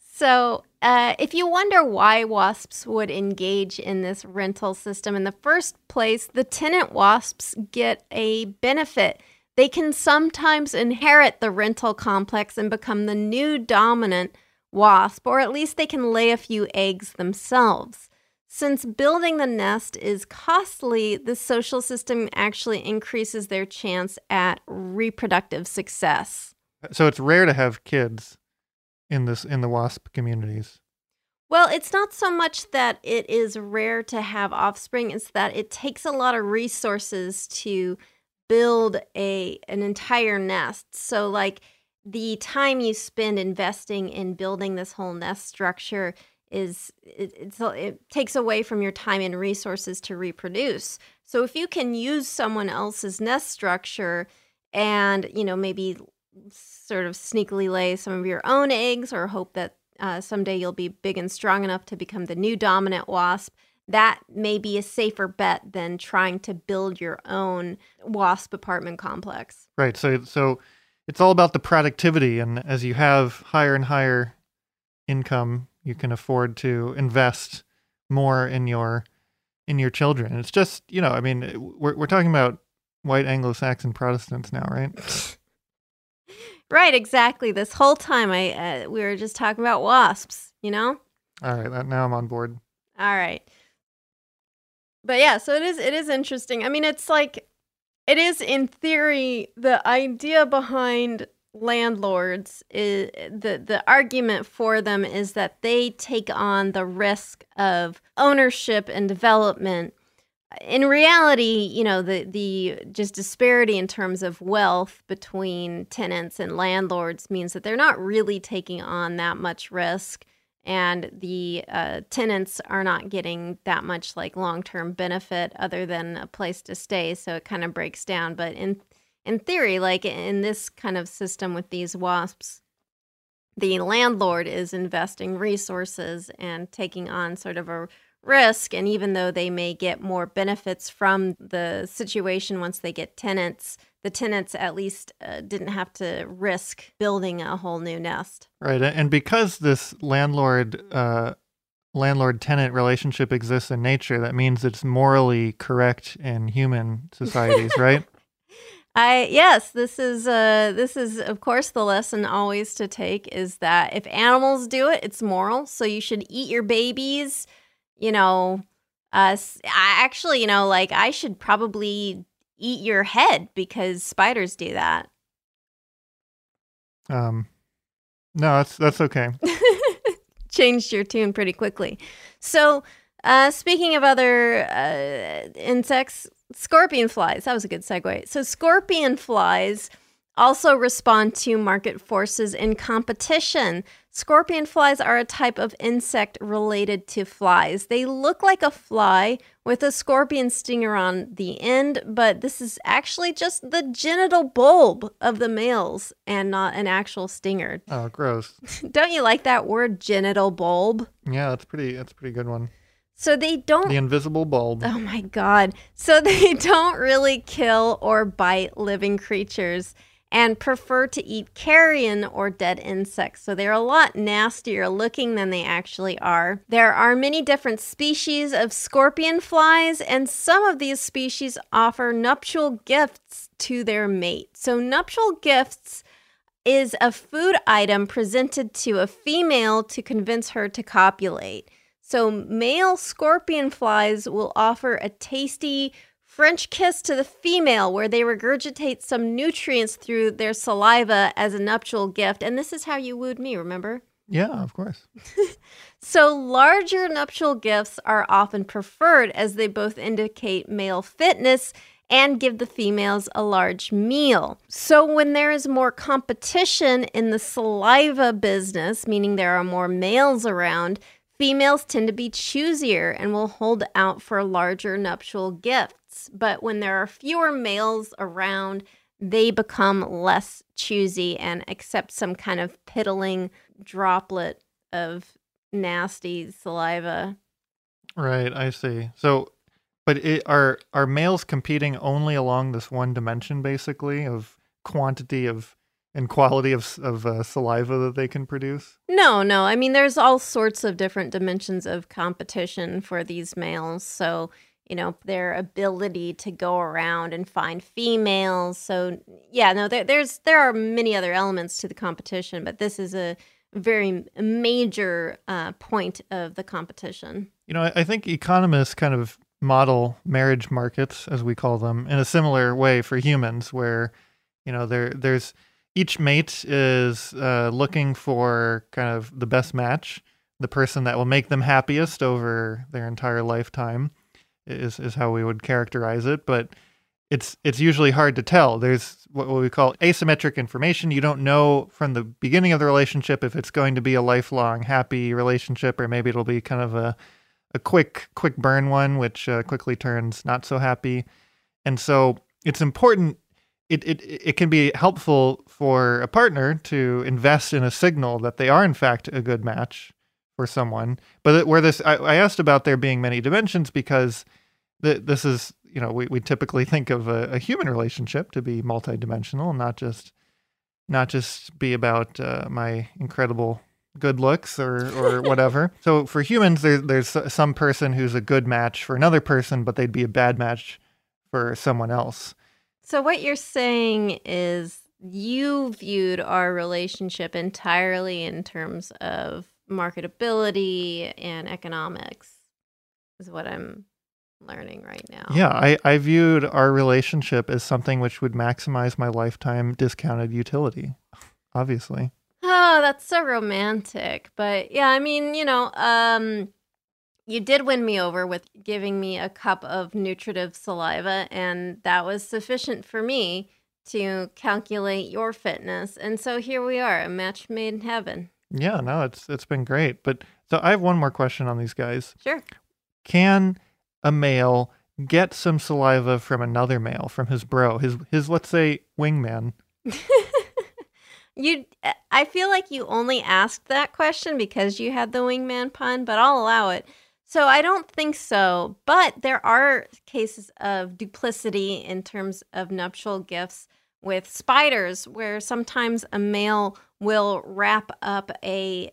S2: So, uh, if you wonder why wasps would engage in this rental system in the first place, the tenant wasps get a benefit. They can sometimes inherit the rental complex and become the new dominant wasp, or at least they can lay a few eggs themselves. Since building the nest is costly, the social system actually increases their chance at reproductive success.
S3: So it's rare to have kids in this in the wasp communities.
S2: Well, it's not so much that it is rare to have offspring, it's that it takes a lot of resources to build a an entire nest. So like the time you spend investing in building this whole nest structure is it, it takes away from your time and resources to reproduce. So if you can use someone else's nest structure and you know maybe sort of sneakily lay some of your own eggs or hope that uh, someday you'll be big and strong enough to become the new dominant wasp that may be a safer bet than trying to build your own wasp apartment complex
S3: Right. So so it's all about the productivity and as you have higher and higher income, you can afford to invest more in your in your children. It's just, you know, I mean, we're we're talking about white Anglo-Saxon Protestants now, right? *laughs*
S2: right exactly this whole time i uh, we were just talking about wasps you know
S3: All right, now I'm on board.
S2: All right. But yeah, so it is it is interesting. I mean, it's like it is in theory the idea behind landlords is the the argument for them is that they take on the risk of ownership and development. In reality, you know, the the just disparity in terms of wealth between tenants and landlords means that they're not really taking on that much risk and the uh, tenants are not getting that much like long-term benefit other than a place to stay so it kind of breaks down. But in in theory like in this kind of system with these wasps the landlord is investing resources and taking on sort of a risk and even though they may get more benefits from the situation once they get tenants the tenants at least uh, didn't have to risk building a whole new nest
S3: Right. And because this landlord uh landlord tenant relationship exists in nature, that means it's morally correct in human *laughs* societies, right? *laughs*
S2: I yes, this is uh this is of course the lesson always to take is that if animals do it, it's moral. So you should eat your babies, you know, uh I actually, you know, like I should probably eat your head because spiders do that.
S3: Um no, that's that's okay. *laughs*
S2: Changed your tune pretty quickly. So, uh, speaking of other uh, insects, scorpion flies. That was a good segue. So, scorpion flies also respond to market forces in competition. Scorpion flies are a type of insect related to flies. They look like a fly with a scorpion stinger on the end, but this is actually just the genital bulb of the males and not an actual stinger.
S3: Oh, gross. *laughs*
S2: Don't you like that word, genital bulb?
S3: Yeah, that's pretty that's a pretty good one.
S2: So they don't.
S3: The invisible bulb.
S2: Oh my God. So *laughs* they don't really kill or bite living creatures and prefer to eat carrion or dead insects. So they're a lot nastier looking than they actually are. There are many different species of scorpion flies, and some of these species offer nuptial gifts to their mate. So, nuptial gifts is a food item presented to a female to convince her to copulate. So, male scorpion flies will offer a tasty French kiss to the female where they regurgitate some nutrients through their saliva as a nuptial gift. And this is how you wooed me, remember?
S3: Yeah, of course. *laughs*
S2: So, larger nuptial gifts are often preferred as they both indicate male fitness and give the females a large meal. So, when there is more competition in the saliva business, meaning there are more males around, females tend to be choosier and will hold out for larger nuptial gifts. But when there are fewer males around, they become less choosy and accept some kind of piddling droplet of nasty saliva.
S3: Right, I see. So but it, are are males competing only along this one dimension basically of quantity of and quality of of uh, saliva that they can produce?
S2: No, no. I mean, there's all sorts of different dimensions of competition for these males. So, you know, their ability to go around and find females. So yeah, no, there, there's there are many other elements to the competition, but this is a very major uh, point of the competition.
S3: You know, I, think economists kind of model marriage markets, as we call them, in a similar way for humans, where you know there there's each mate is uh, looking for kind of the best match, the person that will make them happiest over their entire lifetime is is how we would characterize it, but it's it's usually hard to tell. There's what we call asymmetric information. You don't know from the beginning of the relationship if it's going to be a lifelong happy relationship or maybe it'll be kind of a a quick quick burn one which uh, quickly turns not so happy. And so it's important it, it it can be helpful for a partner to invest in a signal that they are in fact a good match for someone. But where this I, I asked about there being many dimensions because th- this is you know we, we typically think of a, a human relationship to be multidimensional, not just not just be about uh, my incredible good looks or or *laughs* whatever. so for humans, there, there's some person who's a good match for another person, but they'd be a bad match for someone else.
S2: So what you're saying is you viewed our relationship entirely in terms of marketability and economics is what I'm learning right now.
S3: Yeah, I, I viewed our relationship as something which would maximize my lifetime discounted utility, obviously.
S2: Oh, that's so romantic. But yeah, I mean, you know, um, you did win me over with giving me a cup of nutritive saliva, and that was sufficient for me to calculate your fitness. And so here we are, a match made in heaven.
S3: Yeah, no, it's it's been great. But so I have one more question on these guys.
S2: Sure.
S3: Can a male get some saliva from another male, from his bro, his his let's say wingman. *laughs*
S2: you I feel like you only asked that question because you had the wingman pun, but I'll allow it. So I don't think so, but there are cases of duplicity in terms of nuptial gifts with spiders where sometimes a male will wrap up a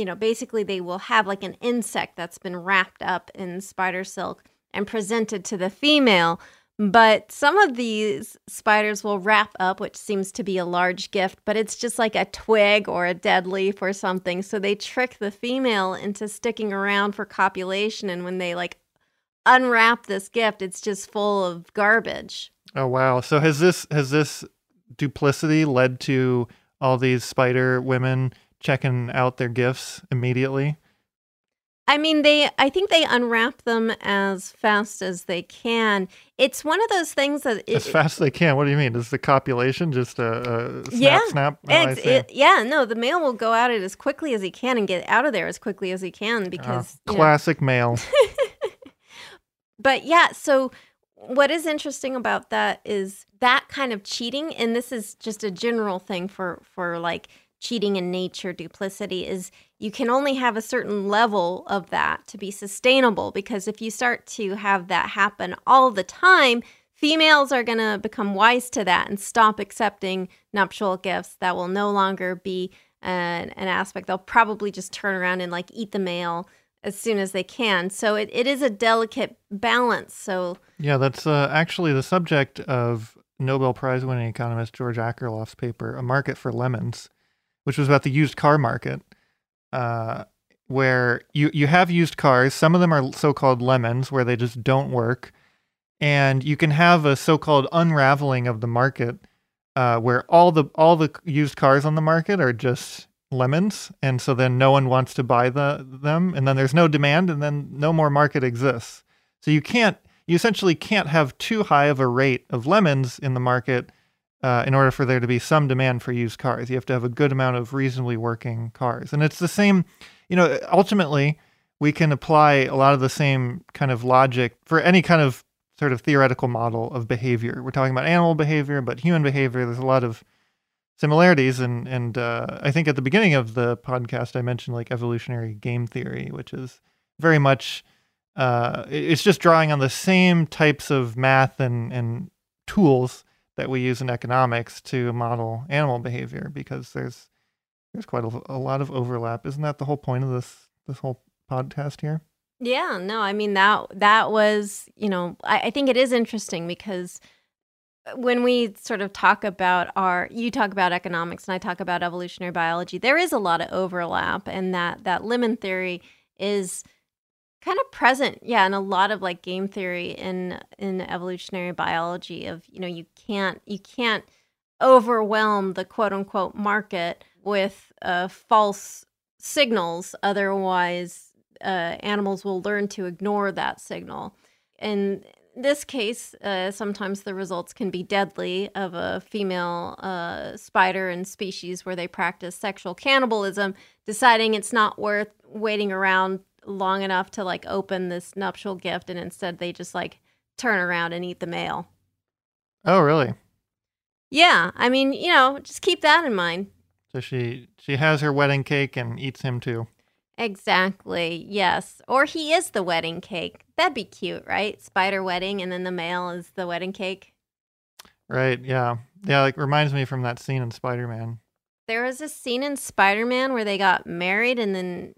S2: you know, basically they will have like an insect that's been wrapped up in spider silk and presented to the female. But some of these spiders will wrap up, which seems to be a large gift, but it's just like a twig or a dead leaf or something. So they trick the female into sticking around for copulation. And when they like unwrap this gift, it's just full of garbage.
S3: Oh wow! So has this has this duplicity led to all these spider women checking out their gifts immediately?
S2: I mean, they. I think they unwrap them as fast as they can. It's one of those things that
S3: it, as fast as they can. What do you mean? Is the copulation just a, a snap?
S2: Yeah,
S3: snap.
S2: Oh, it, yeah. No, the male will go at it as quickly as he can and get out of there as quickly as he can because
S3: uh, classic male. *laughs*
S2: but yeah, so what is interesting about that is that kind of cheating, and this is just a general thing for for like cheating in nature, duplicity, is you can only have a certain level of that to be sustainable. Because if you start to have that happen all the time, females are going to become wise to that and stop accepting nuptial gifts. That will no longer be an, an aspect. They'll probably just turn around and like eat the male as soon as they can. So it, it is a delicate balance. So
S3: yeah, that's uh, actually the subject of Nobel Prize winning economist George Akerlof's paper, A Market for Lemons which was about the used car market, uh, where you you have used cars. Some of them are so-called lemons, where they just don't work, and you can have a so-called unraveling of the market, uh, where all the all the used cars on the market are just lemons, and so then no one wants to buy the them, and then there's no demand, and then no more market exists. So you can't you essentially can't have too high of a rate of lemons in the market uh, in order for there to be some demand for used cars. You have to have a good amount of reasonably working cars. And it's the same, you know, ultimately, we can apply a lot of the same kind of logic for any kind of sort of theoretical model of behavior. We're talking about animal behavior, but human behavior, there's a lot of similarities. And, and uh, I think at the beginning of the podcast, I mentioned like evolutionary game theory, which is very much. Uh, it's just drawing on the same types of math and, and tools that we use in economics to model animal behavior because there's there's quite a, a lot of overlap. Isn't that the whole point of this this whole podcast here?
S2: Yeah, no, I mean that that was, you know, I, I think it is interesting because uh, when we sort of talk about our you talk about economics and I talk about evolutionary biology, there is a lot of overlap and that that lemon theory is kind of present yeah in a lot of like game theory in in evolutionary biology of you know you can't you can't overwhelm the quote unquote market with uh, false signals. Otherwise uh, animals will learn to ignore that signal. In this case uh, sometimes the results can be deadly of a female uh, spider in species where they practice sexual cannibalism deciding it's not worth waiting around long enough to like open this nuptial gift and instead they just like turn around and eat the male.
S3: Oh, really?
S2: Yeah, I mean, you know, just keep that in mind.
S3: So she she has her wedding cake and eats him too.
S2: Exactly. Yes. Or he is the wedding cake. That'd be cute, right? Spider wedding and then the male is the wedding cake.
S3: Right. Yeah. Yeah, like reminds me from that scene in Spider-Man.
S2: There was a scene in Spider-Man where they got married and then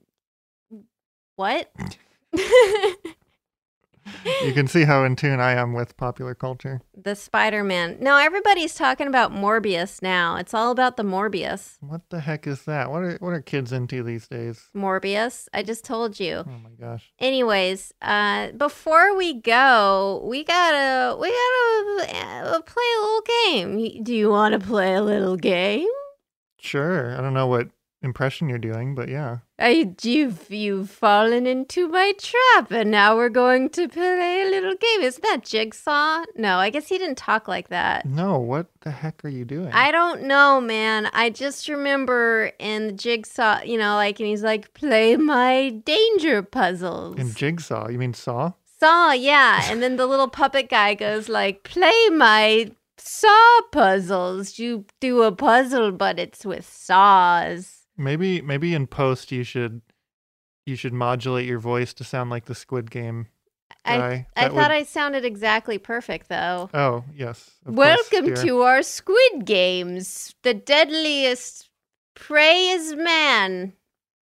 S2: what? *laughs*
S3: You can see how in tune I am with popular culture.
S2: the Spider-Man. No, everybody's talking about Morbius now. It's all about the Morbius.
S3: What the heck is that? What are what are kids into these days?
S2: Morbius. I just told you.
S3: Oh my gosh.
S2: Anyways, uh, before we go, we gotta we gotta uh, play a little game. Do you want to play a little game?
S3: Sure. I don't know what impression you're doing, but yeah.
S2: I you've you've fallen into my trap, and now we're going to play a little game. Isn't that Jigsaw? No, I guess he didn't talk like that.
S3: No, what the heck are you doing?
S2: I don't know, man. I just remember in the Jigsaw, you know, like, and he's like, play my danger puzzles.
S3: in Jigsaw, you mean Saw?
S2: Saw, yeah. And then the little puppet guy goes like, "Play my saw puzzles. You do a puzzle, but it's with saws."
S3: Maybe maybe in post you should you should modulate your voice to sound like the Squid Game
S2: I,
S3: guy.
S2: I
S3: That
S2: thought
S3: would-
S2: I sounded exactly perfect, though.
S3: Oh, yes. of course,
S2: Welcome to our Squid Games. The deadliest prey is man.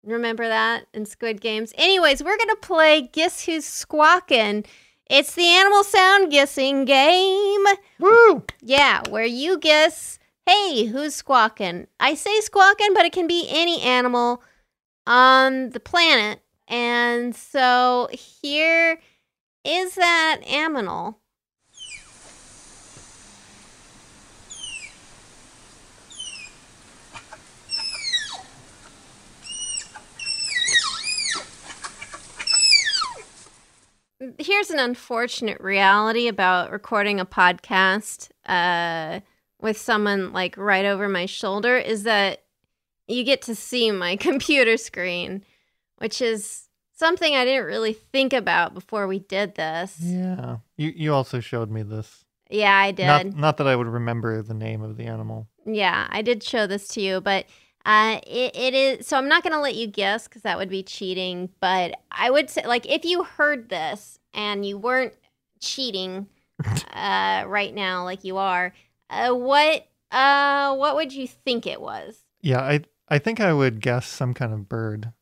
S2: Remember that in Squid Games? Anyways, we're gonna play Guess Who's Squawking. It's the animal sound guessing game.
S3: Woo!
S2: Yeah, where you guess, hey, who's squawking? I say squawking, but it can be any animal on the planet. And so here is that aminal. Here's an unfortunate reality about recording a podcast uh, with someone like right over my shoulder is that you get to see my *laughs* computer screen, which is something I didn't really think about before we did this.
S3: Yeah. You you also showed me this.
S2: Yeah, I did.
S3: Not not that I would remember the name of the animal.
S2: Yeah, I did show this to you, but uh, it, it is so I'm not going to let you guess because that would be cheating. But I would say, like, if you heard this and you weren't cheating *laughs* uh, right now, like you are, uh, what uh, what would you think it was?
S3: Yeah, I I think I would guess some kind of bird.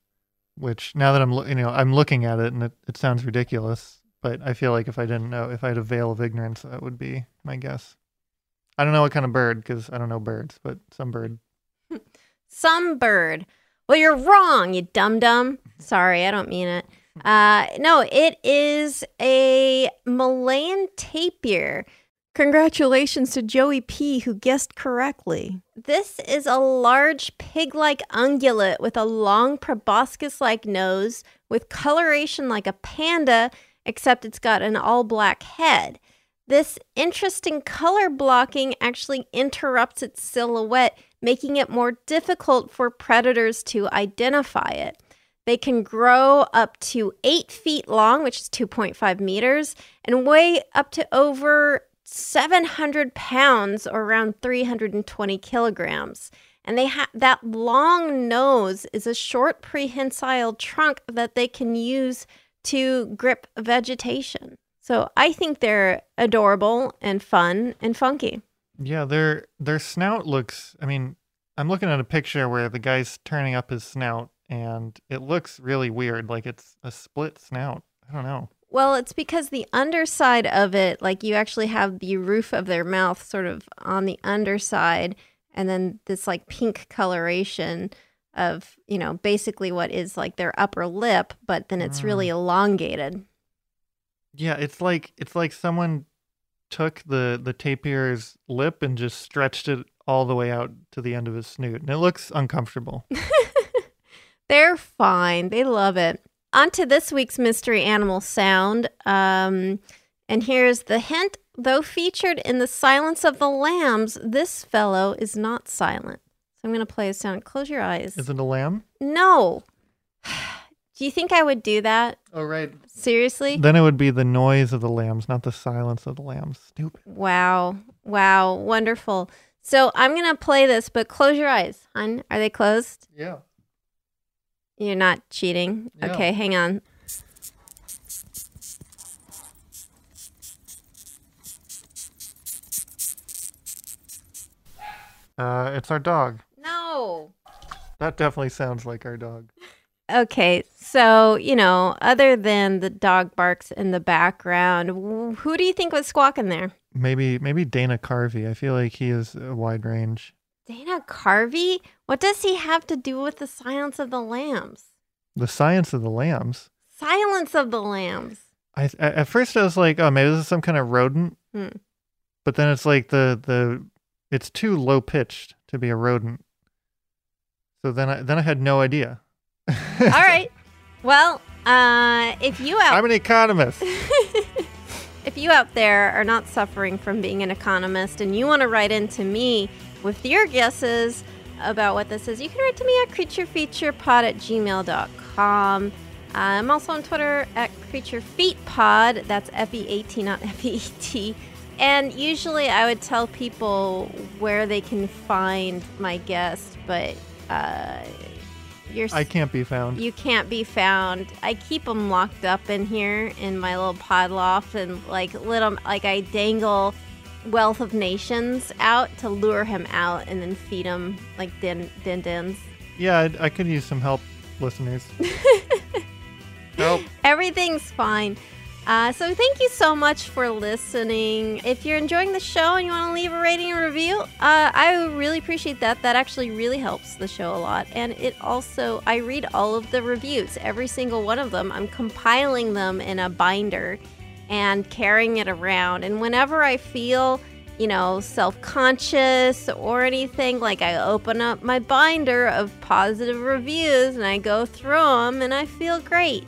S3: Which now that I'm loo- you know I'm looking at it and it, it sounds ridiculous, but I feel like if I didn't know if I had a veil of ignorance, that would be my guess. I don't know what kind of bird because I don't know birds, but some bird. *laughs*
S2: Some bird. Well, you're wrong, you dum dum. Sorry, I don't mean it. Uh, no, it is a Malayan tapir. Congratulations to Joey P, who guessed correctly. This is a large pig like ungulate with a long proboscis like nose, with coloration like a panda, except it's got an all black head. This interesting color blocking actually interrupts its silhouette, making it more difficult for predators to identify it. They can grow up to eight feet long, which is 2.5 meters, and weigh up to over 700 pounds or around 320 kilograms. And they have that long nose is a short prehensile trunk that they can use to grip vegetation. So I think they're adorable and fun and funky.
S3: Yeah, their their snout looks. I mean, I'm looking at a picture where the guy's turning up his snout, and it looks really weird. Like it's a split snout. I don't know.
S2: Well, it's because the underside of it, like you actually have the roof of their mouth sort of on the underside, and then this like pink coloration of, you know, basically what is like their upper lip, but then it's really mm. elongated.
S3: Yeah, it's like it's like someone took the the tapir's lip and just stretched it all the way out to the end of his snoot, and it looks uncomfortable. *laughs*
S2: They're fine. They love it. On to this week's mystery animal sound. Um, and here's the hint. Though featured in The Silence of the Lambs, this fellow is not silent. So I'm going to play a sound. Close your eyes.
S3: Is it a lamb?
S2: No. *sighs* Do you think I would do that?
S3: Oh right.
S2: Seriously?
S3: Then it would be the noise of the lambs, not the silence of the lambs. Stupid.
S2: Wow. Wow. Wonderful. So I'm going to play this, but close your eyes, hon. Are they closed?
S3: Yeah.
S2: You're not cheating.
S3: Yeah.
S2: Okay, hang on.
S3: Uh, it's our dog.
S2: No.
S3: That definitely sounds like our dog.
S2: Okay, so, you know, other than the dog barks in the background, who do you think was squawking there?
S3: Maybe maybe Dana Carvey. I feel like he is a wide range.
S2: Dana Carvey? What does he have to do with the Silence of the Lambs?
S3: The science of the lambs.
S2: Silence of the Lambs.
S3: I at at first I was like, oh, maybe this is some kind of rodent.
S2: Hmm.
S3: But then it's like the the it's too low pitched to be a rodent. So then I then I had no idea. *laughs*
S2: All right. Well, uh, if you out
S3: I'm an economist. *laughs*
S2: If you out there are not suffering from being an economist and you want to write in to me with your guesses about what this is, you can write to me at creaturefeaturepod at gmail.com. I'm also on Twitter at creaturefeatpod. That's F E A T, not F E E T. And usually I would tell people where they can find my guest, but uh, you're
S3: I can't be found.
S2: you can't be found. I keep them locked up in here in my little pod loft and like little like I dangle wealth of nations out to lure him out and then feed him like din din dins.
S3: Yeah, I, I could use some help, listeners. *laughs* help.
S2: Everything's fine. Uh, so thank you so much for listening. If you're enjoying the show and you want to leave a rating and review, uh, I would really appreciate that. That actually really helps the show a lot. And it also, I read all of the reviews, every single one of them. I'm compiling them in a binder and carrying it around. And whenever I feel, you know, self conscious or anything, like I open up my binder of positive reviews and I go through them and I feel great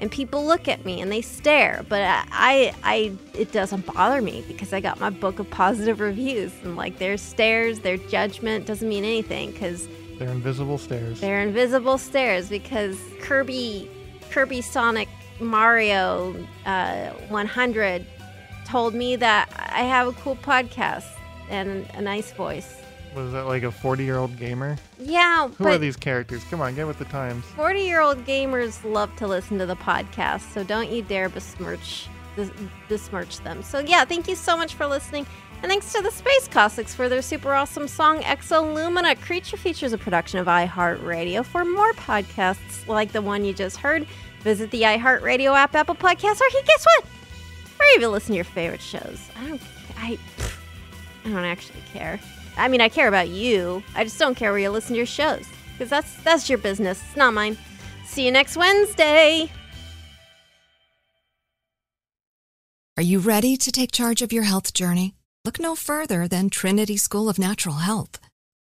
S2: and people look at me and they stare but I, I it doesn't bother me because i got my book of positive reviews and like their stares their judgment doesn't mean anything because
S3: They're invisible stairs.
S2: they're invisible stares because kirby kirby sonic mario uh, 100 told me that i have a cool podcast and a nice voice
S3: Was that like a 40 year old gamer?
S2: yeah
S3: Who are these characters? Come on, get with the times.
S2: 40 year old gamers love to listen to the podcast, so don't you dare besmirch besmirch them. So yeah, thank you so much for listening. And thanks to the Space Cossacks for their super awesome song Exolumina. Creature Features a production of iHeartRadio. For more podcasts like the one you just heard, visit the iHeartRadio app, Apple Podcasts, or hey, guess what? Or even listen to your favorite shows. I don't I I don't actually care. I mean, I care about you. I just don't care where you listen to your shows because that's that's your business. It's not mine. See you next Wednesday.
S4: Are you ready to take charge of your health journey? Look no further than Trinity School of Natural Health.